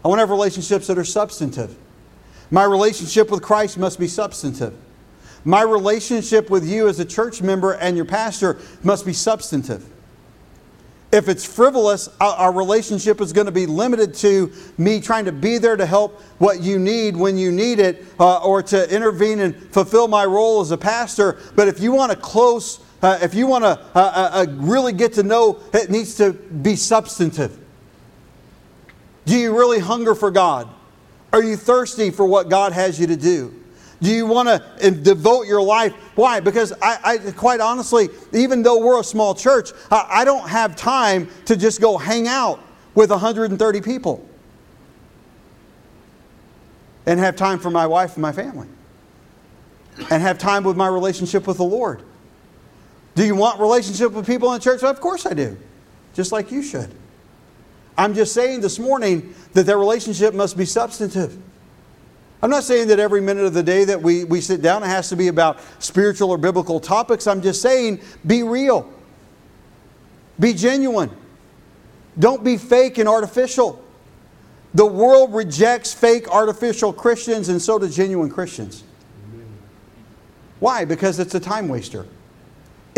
I want to have relationships that are substantive. My relationship with Christ must be substantive. My relationship with you as a church member and your pastor must be substantive. If it's frivolous, our relationship is going to be limited to me trying to be there to help what you need when you need it uh, or to intervene and fulfill my role as a pastor. But if you want a close, uh, if you want to uh, uh, uh, really get to know, it needs to be substantive. Do you really hunger for God? Are you thirsty for what God has you to do? Do you want to devote your life? Why? Because I, I, quite honestly, even though we're a small church, I, I don't have time to just go hang out with 130 people and have time for my wife and my family and have time with my relationship with the Lord. Do you want relationship with people in the church? Well, of course I do, just like you should. I'm just saying this morning that that relationship must be substantive. I'm not saying that every minute of the day that we, we sit down it has to be about spiritual or biblical topics. I'm just saying be real, be genuine, don't be fake and artificial. The world rejects fake, artificial Christians, and so do genuine Christians. Why? Because it's a time waster,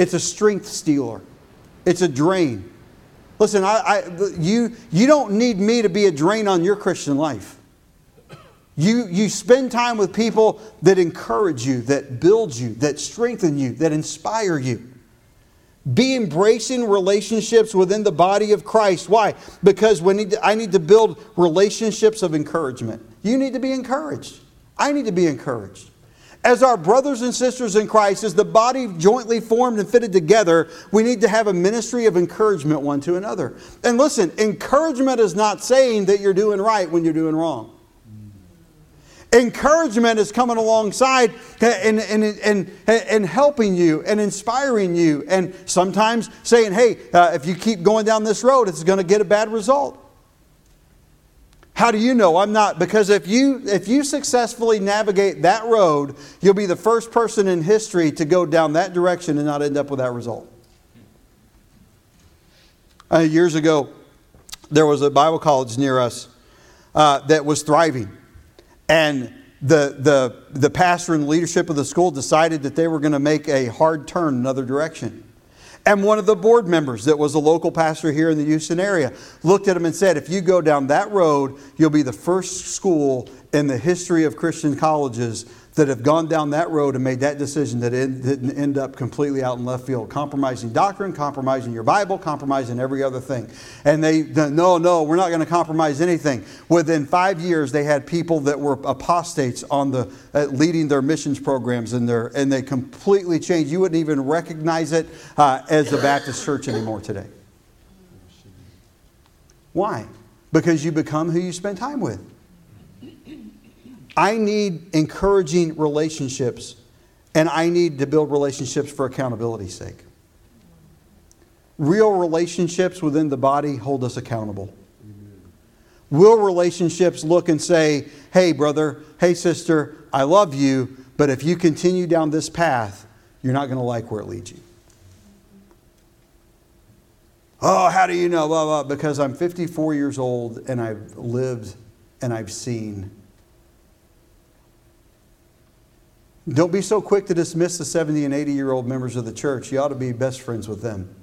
it's a strength stealer, it's a drain. Listen, I, I, you, you don't need me to be a drain on your Christian life. You, you spend time with people that encourage you, that build you, that strengthen you, that inspire you. Be embracing relationships within the body of Christ. Why? Because to, I need to build relationships of encouragement. You need to be encouraged. I need to be encouraged. As our brothers and sisters in Christ, as the body jointly formed and fitted together, we need to have a ministry of encouragement one to another. And listen, encouragement is not saying that you're doing right when you're doing wrong. Encouragement is coming alongside and, and, and, and helping you and inspiring you, and sometimes saying, hey, uh, if you keep going down this road, it's going to get a bad result. How do you know I'm not? Because if you if you successfully navigate that road, you'll be the first person in history to go down that direction and not end up with that result. Uh, years ago, there was a Bible college near us uh, that was thriving. And the, the, the pastor and leadership of the school decided that they were going to make a hard turn another direction. And one of the board members that was a local pastor here in the Houston area looked at him and said, If you go down that road, you'll be the first school in the history of Christian colleges that have gone down that road and made that decision that it didn't end up completely out in left field, compromising doctrine, compromising your Bible, compromising every other thing. And they, no, no, we're not going to compromise anything. Within five years, they had people that were apostates on the uh, leading their missions programs, and, their, and they completely changed. You wouldn't even recognize it uh, as a Baptist church anymore today. Why? because you become who you spend time with. I need encouraging relationships, and I need to build relationships for accountability's sake. Real relationships within the body hold us accountable. Will relationships look and say, hey, brother, hey, sister, I love you, but if you continue down this path, you're not going to like where it leads you? Oh, how do you know? Blah, blah, because I'm 54 years old and I've lived and I've seen. Don't be so quick to dismiss the 70 and 80 year old members of the church. You ought to be best friends with them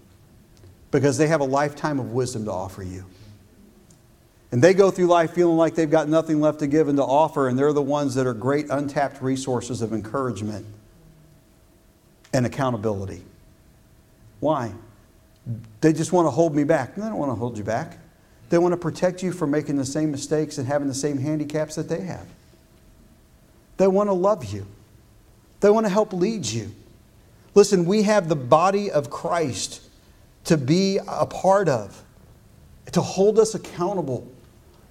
because they have a lifetime of wisdom to offer you. And they go through life feeling like they've got nothing left to give and to offer, and they're the ones that are great untapped resources of encouragement and accountability. Why? They just want to hold me back. They don't want to hold you back. They want to protect you from making the same mistakes and having the same handicaps that they have. They want to love you. They want to help lead you. Listen, we have the body of Christ to be a part of, to hold us accountable,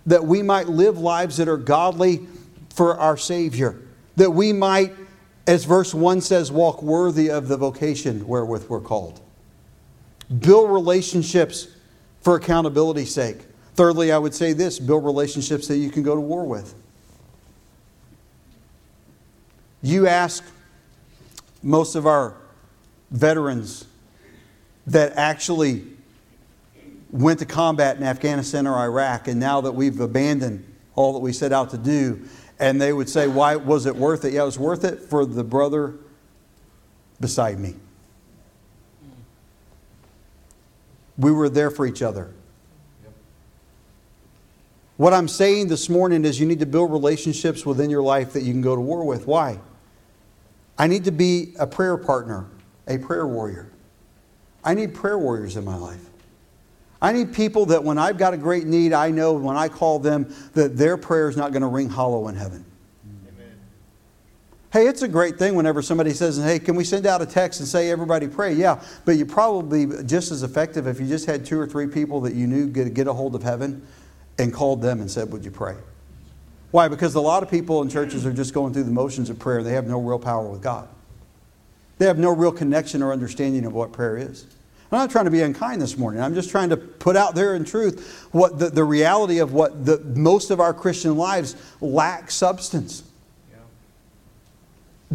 that we might live lives that are godly for our Savior, that we might, as verse 1 says, walk worthy of the vocation wherewith we're called. Build relationships for accountability's sake. Thirdly, I would say this build relationships that you can go to war with. You ask most of our veterans that actually went to combat in Afghanistan or Iraq, and now that we've abandoned all that we set out to do, and they would say, Why was it worth it? Yeah, it was worth it for the brother beside me. We were there for each other. What I'm saying this morning is you need to build relationships within your life that you can go to war with. Why? I need to be a prayer partner, a prayer warrior. I need prayer warriors in my life. I need people that when I've got a great need, I know when I call them that their prayer is not going to ring hollow in heaven. Amen. Hey, it's a great thing whenever somebody says, Hey, can we send out a text and say everybody pray? Yeah, but you're probably just as effective if you just had two or three people that you knew get, get a hold of heaven and called them and said, Would you pray? Why? Because a lot of people in churches are just going through the motions of prayer. They have no real power with God. They have no real connection or understanding of what prayer is. I'm not trying to be unkind this morning. I'm just trying to put out there in truth what the, the reality of what the, most of our Christian lives lack substance.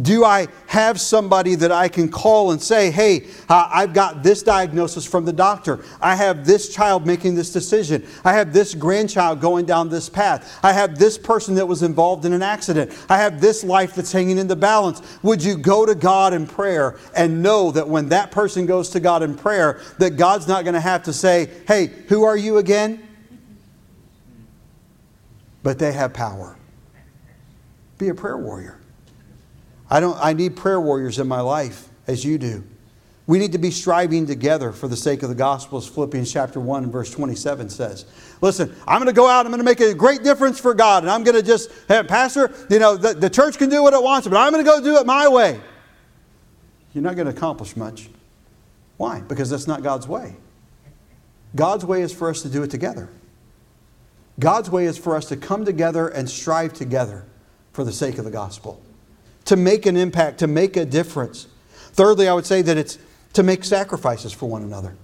Do I have somebody that I can call and say, hey, uh, I've got this diagnosis from the doctor. I have this child making this decision. I have this grandchild going down this path. I have this person that was involved in an accident. I have this life that's hanging in the balance. Would you go to God in prayer and know that when that person goes to God in prayer, that God's not going to have to say, hey, who are you again? But they have power. Be a prayer warrior. I, don't, I need prayer warriors in my life as you do. We need to be striving together for the sake of the gospel, as Philippians chapter 1 verse 27 says. Listen, I'm going to go out, I'm going to make a great difference for God, and I'm going to just, hey, Pastor, you know, the, the church can do what it wants, but I'm going to go do it my way. You're not going to accomplish much. Why? Because that's not God's way. God's way is for us to do it together. God's way is for us to come together and strive together for the sake of the gospel to make an impact, to make a difference. Thirdly, I would say that it's to make sacrifices for one another.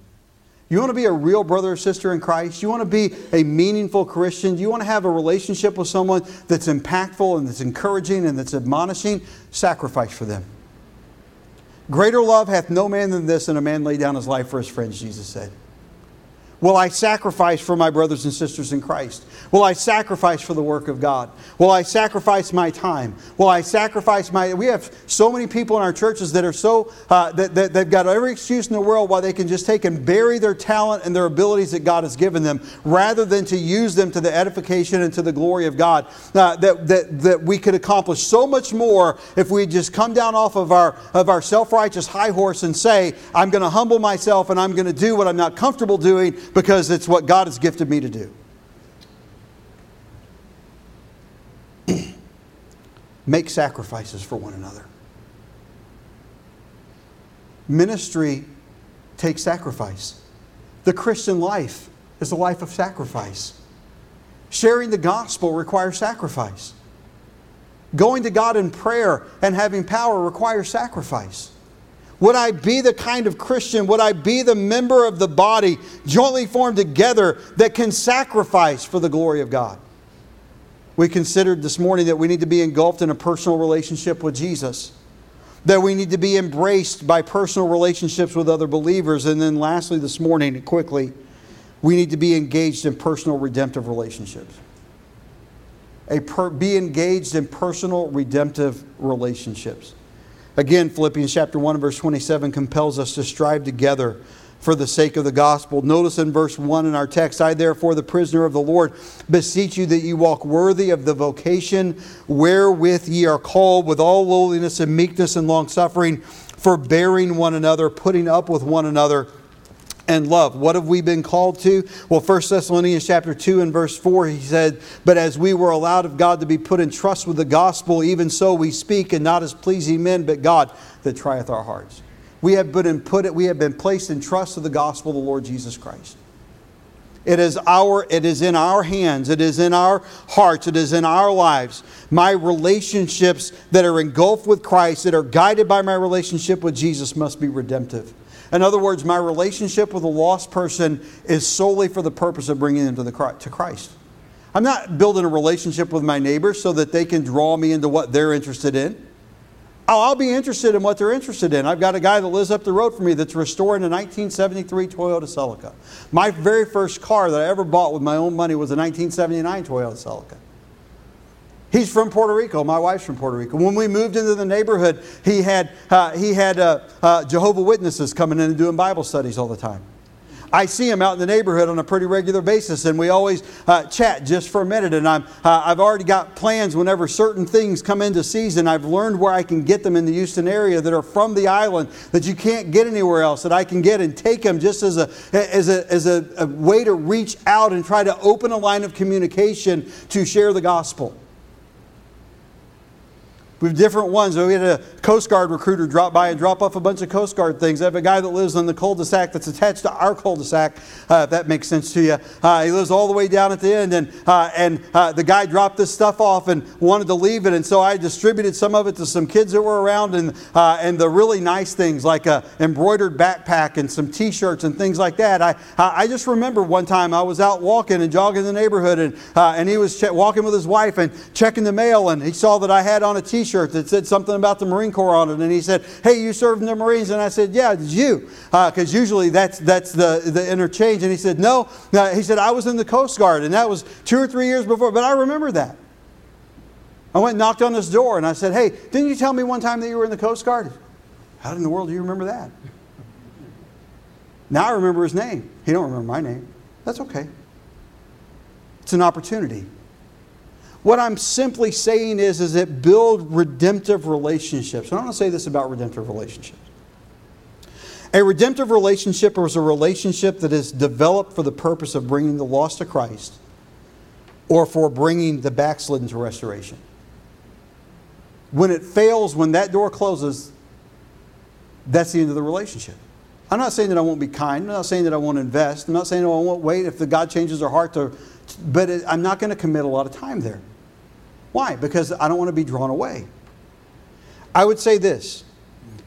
You want to be a real brother or sister in Christ? You want to be a meaningful Christian? You want to have a relationship with someone that's impactful and that's encouraging and that's admonishing? Sacrifice for them. Greater love hath no man than this, and a man lay down his life for his friends, Jesus said. Will I sacrifice for my brothers and sisters in Christ? Will I sacrifice for the work of God? Will I sacrifice my time? Will I sacrifice my. We have so many people in our churches that are so. Uh, that, that they've got every excuse in the world why they can just take and bury their talent and their abilities that God has given them rather than to use them to the edification and to the glory of God. Uh, that, that, that we could accomplish so much more if we just come down off of our, of our self righteous high horse and say, I'm going to humble myself and I'm going to do what I'm not comfortable doing because it's what God has gifted me to do. Make sacrifices for one another. Ministry takes sacrifice. The Christian life is a life of sacrifice. Sharing the gospel requires sacrifice. Going to God in prayer and having power requires sacrifice. Would I be the kind of Christian, would I be the member of the body jointly formed together that can sacrifice for the glory of God? We considered this morning that we need to be engulfed in a personal relationship with Jesus, that we need to be embraced by personal relationships with other believers, and then lastly, this morning, quickly, we need to be engaged in personal redemptive relationships. A per, be engaged in personal redemptive relationships. Again, Philippians chapter 1 verse 27 compels us to strive together for the sake of the gospel. Notice in verse 1 in our text, I therefore, the prisoner of the Lord, beseech you that you walk worthy of the vocation wherewith ye are called, with all lowliness and meekness and long suffering, forbearing one another, putting up with one another and love. What have we been called to? Well, 1 Thessalonians chapter 2 and verse 4, he said, But as we were allowed of God to be put in trust with the gospel, even so we speak, and not as pleasing men, but God that trieth our hearts. We have been put we have been placed in trust of the gospel of the Lord Jesus Christ. It is our it is in our hands, it is in our hearts, it is in our lives. My relationships that are engulfed with Christ, that are guided by my relationship with Jesus must be redemptive. In other words, my relationship with a lost person is solely for the purpose of bringing them to, the, to Christ. I'm not building a relationship with my neighbors so that they can draw me into what they're interested in. Oh, I'll be interested in what they're interested in. I've got a guy that lives up the road from me that's restoring a 1973 Toyota Celica. My very first car that I ever bought with my own money was a 1979 Toyota Celica. He's from Puerto Rico. My wife's from Puerto Rico. When we moved into the neighborhood, he had, uh, he had uh, uh, Jehovah Witnesses coming in and doing Bible studies all the time. I see him out in the neighborhood on a pretty regular basis, and we always uh, chat just for a minute. And I'm, uh, I've already got plans whenever certain things come into season. I've learned where I can get them in the Houston area that are from the island that you can't get anywhere else, that I can get and take them just as a, as a, as a, a way to reach out and try to open a line of communication to share the gospel. We have different ones. We had a Coast Guard recruiter drop by and drop off a bunch of Coast Guard things. I have a guy that lives on the cul-de-sac that's attached to our cul-de-sac, uh, if that makes sense to you. Uh, he lives all the way down at the end, and, uh, and uh, the guy dropped this stuff off and wanted to leave it, and so I distributed some of it to some kids that were around, and, uh, and the really nice things like a embroidered backpack and some T-shirts and things like that. I, I just remember one time I was out walking and jogging the neighborhood, and, uh, and he was walking with his wife and checking the mail, and he saw that I had on a T-shirt T-shirt that said something about the Marine Corps on it, and he said, "Hey, you served in the Marines?" And I said, "Yeah, it's you," because uh, usually that's that's the the interchange. And he said, "No," uh, he said, "I was in the Coast Guard, and that was two or three years before, but I remember that." I went and knocked on his door, and I said, "Hey, didn't you tell me one time that you were in the Coast Guard?" How in the world do you remember that? Now I remember his name. He don't remember my name. That's okay. It's an opportunity. What I'm simply saying is, is it build redemptive relationships. And I want to say this about redemptive relationships. A redemptive relationship is a relationship that is developed for the purpose of bringing the lost to Christ or for bringing the backslidden to restoration. When it fails, when that door closes, that's the end of the relationship. I'm not saying that I won't be kind. I'm not saying that I won't invest. I'm not saying that I won't wait if the God changes their heart to, but it, I'm not going to commit a lot of time there. Why? Because I don't want to be drawn away. I would say this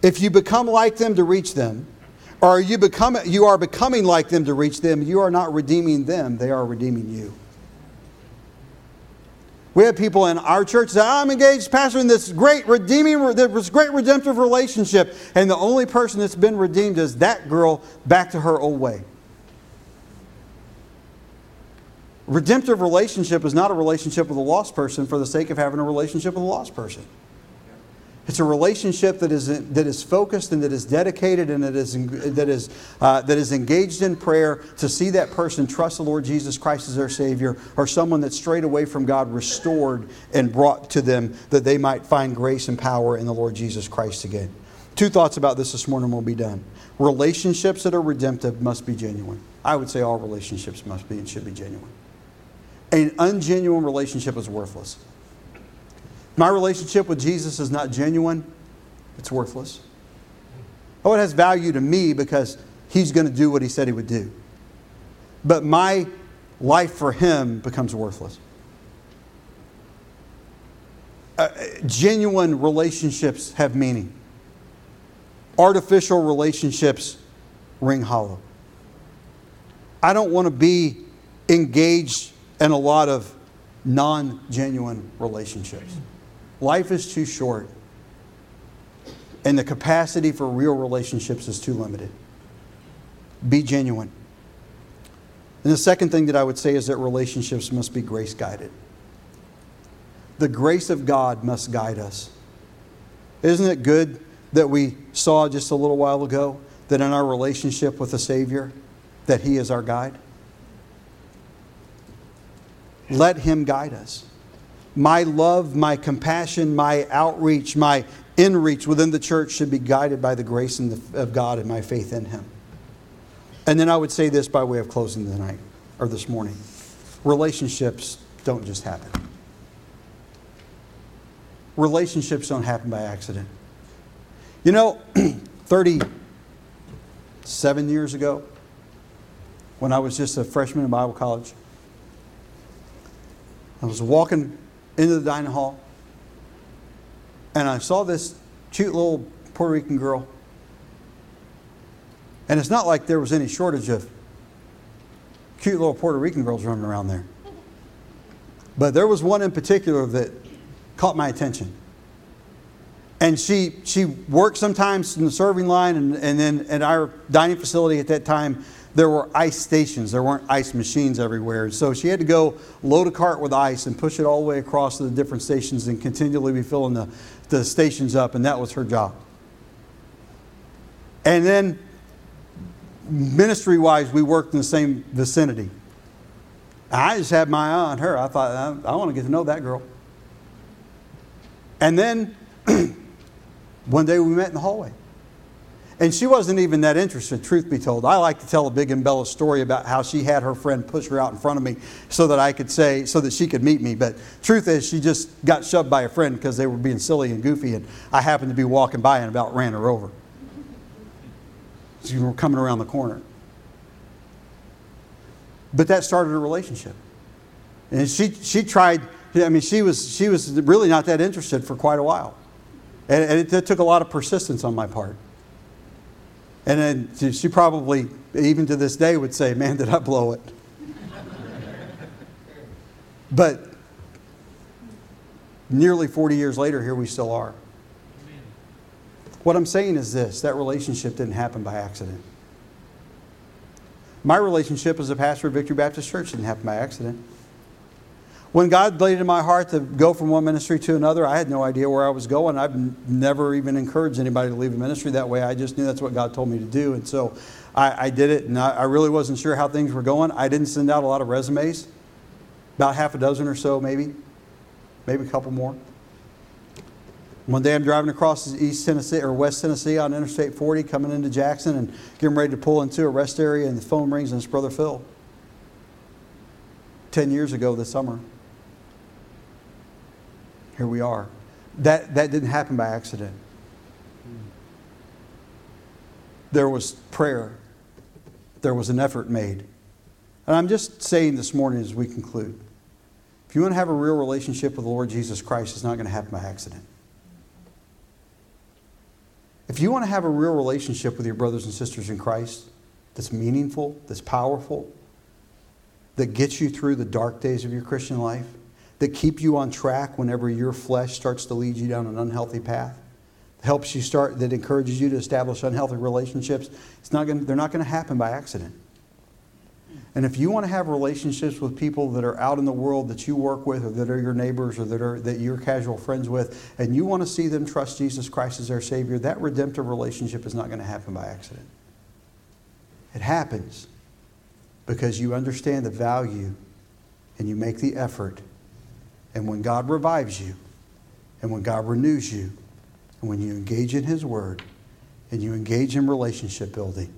if you become like them to reach them, or you, become, you are becoming like them to reach them, you are not redeeming them, they are redeeming you. We have people in our church that I'm engaged, pastor, in this great redeeming, this great redemptive relationship, and the only person that's been redeemed is that girl back to her old way. Redemptive relationship is not a relationship with a lost person for the sake of having a relationship with a lost person. It's a relationship that is, that is focused and that is dedicated and that is, that, is, uh, that is engaged in prayer to see that person trust the Lord Jesus Christ as their Savior or someone that's strayed away from God restored and brought to them that they might find grace and power in the Lord Jesus Christ again. Two thoughts about this this morning will be done. Relationships that are redemptive must be genuine. I would say all relationships must be and should be genuine. An ungenuine relationship is worthless. My relationship with Jesus is not genuine, it's worthless. Oh, it has value to me because he's going to do what he said he would do. But my life for him becomes worthless. Uh, genuine relationships have meaning. Artificial relationships ring hollow. I don't want to be engaged in a lot of non genuine relationships. Life is too short, and the capacity for real relationships is too limited. Be genuine. And the second thing that I would say is that relationships must be grace guided. The grace of God must guide us. Isn't it good that we saw just a little while ago that in our relationship with the Savior, that He is our guide? Let Him guide us. My love, my compassion, my outreach, my inreach within the church should be guided by the grace of God and my faith in Him. And then I would say this by way of closing tonight or this morning relationships don't just happen. Relationships don't happen by accident. You know, 37 years ago, when I was just a freshman in Bible college, I was walking into the dining hall and I saw this cute little Puerto Rican girl and it's not like there was any shortage of cute little Puerto Rican girls running around there. But there was one in particular that caught my attention. And she, she worked sometimes in the serving line, and, and then at our dining facility at that time, there were ice stations. There weren't ice machines everywhere. So she had to go load a cart with ice and push it all the way across to the different stations and continually be filling the, the stations up, and that was her job. And then ministry wise, we worked in the same vicinity. I just had my eye on her. I thought, I, I want to get to know that girl. And then one day we met in the hallway. And she wasn't even that interested, truth be told. I like to tell a big embellished story about how she had her friend push her out in front of me so that I could say, so that she could meet me. But truth is, she just got shoved by a friend because they were being silly and goofy, and I happened to be walking by and about ran her over you were coming around the corner. But that started a relationship. And she, she tried, I mean, she was, she was really not that interested for quite a while. And, and it, it took a lot of persistence on my part. And then she probably, even to this day, would say, Man, did I blow it? but nearly 40 years later, here we still are. What I'm saying is this that relationship didn't happen by accident. My relationship as a pastor of Victory Baptist Church didn't happen by accident. When God laid in my heart to go from one ministry to another, I had no idea where I was going. I've never even encouraged anybody to leave a ministry that way. I just knew that's what God told me to do. And so I, I did it, and I, I really wasn't sure how things were going. I didn't send out a lot of resumes, about half a dozen or so, maybe, maybe a couple more. One day I'm driving across East Tennessee or West Tennessee on Interstate 40 coming into Jackson and getting ready to pull into a rest area and the phone rings and it's Brother Phil. 10 years ago this summer. Here we are. That, that didn't happen by accident. There was prayer, there was an effort made. And I'm just saying this morning as we conclude if you want to have a real relationship with the Lord Jesus Christ, it's not going to happen by accident. If you want to have a real relationship with your brothers and sisters in Christ that's meaningful, that's powerful, that gets you through the dark days of your Christian life, that keep you on track whenever your flesh starts to lead you down an unhealthy path, helps you start, that encourages you to establish unhealthy relationships, it's not gonna, they're not going to happen by accident. And if you want to have relationships with people that are out in the world that you work with or that are your neighbors or that are that you're casual friends with and you want to see them trust Jesus Christ as their savior, that redemptive relationship is not going to happen by accident. It happens because you understand the value and you make the effort. And when God revives you and when God renews you and when you engage in his word and you engage in relationship building,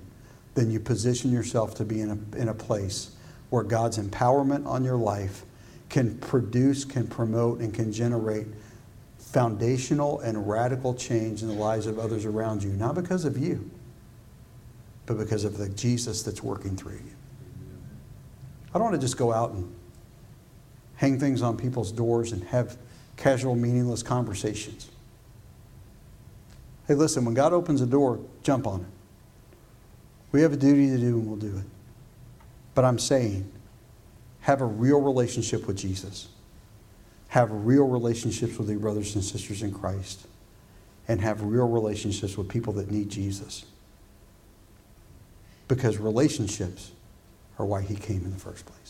then you position yourself to be in a, in a place where God's empowerment on your life can produce, can promote, and can generate foundational and radical change in the lives of others around you, not because of you, but because of the Jesus that's working through you. I don't want to just go out and hang things on people's doors and have casual, meaningless conversations. Hey, listen, when God opens a door, jump on it. We have a duty to do and we'll do it. But I'm saying, have a real relationship with Jesus. Have real relationships with your brothers and sisters in Christ. And have real relationships with people that need Jesus. Because relationships are why he came in the first place.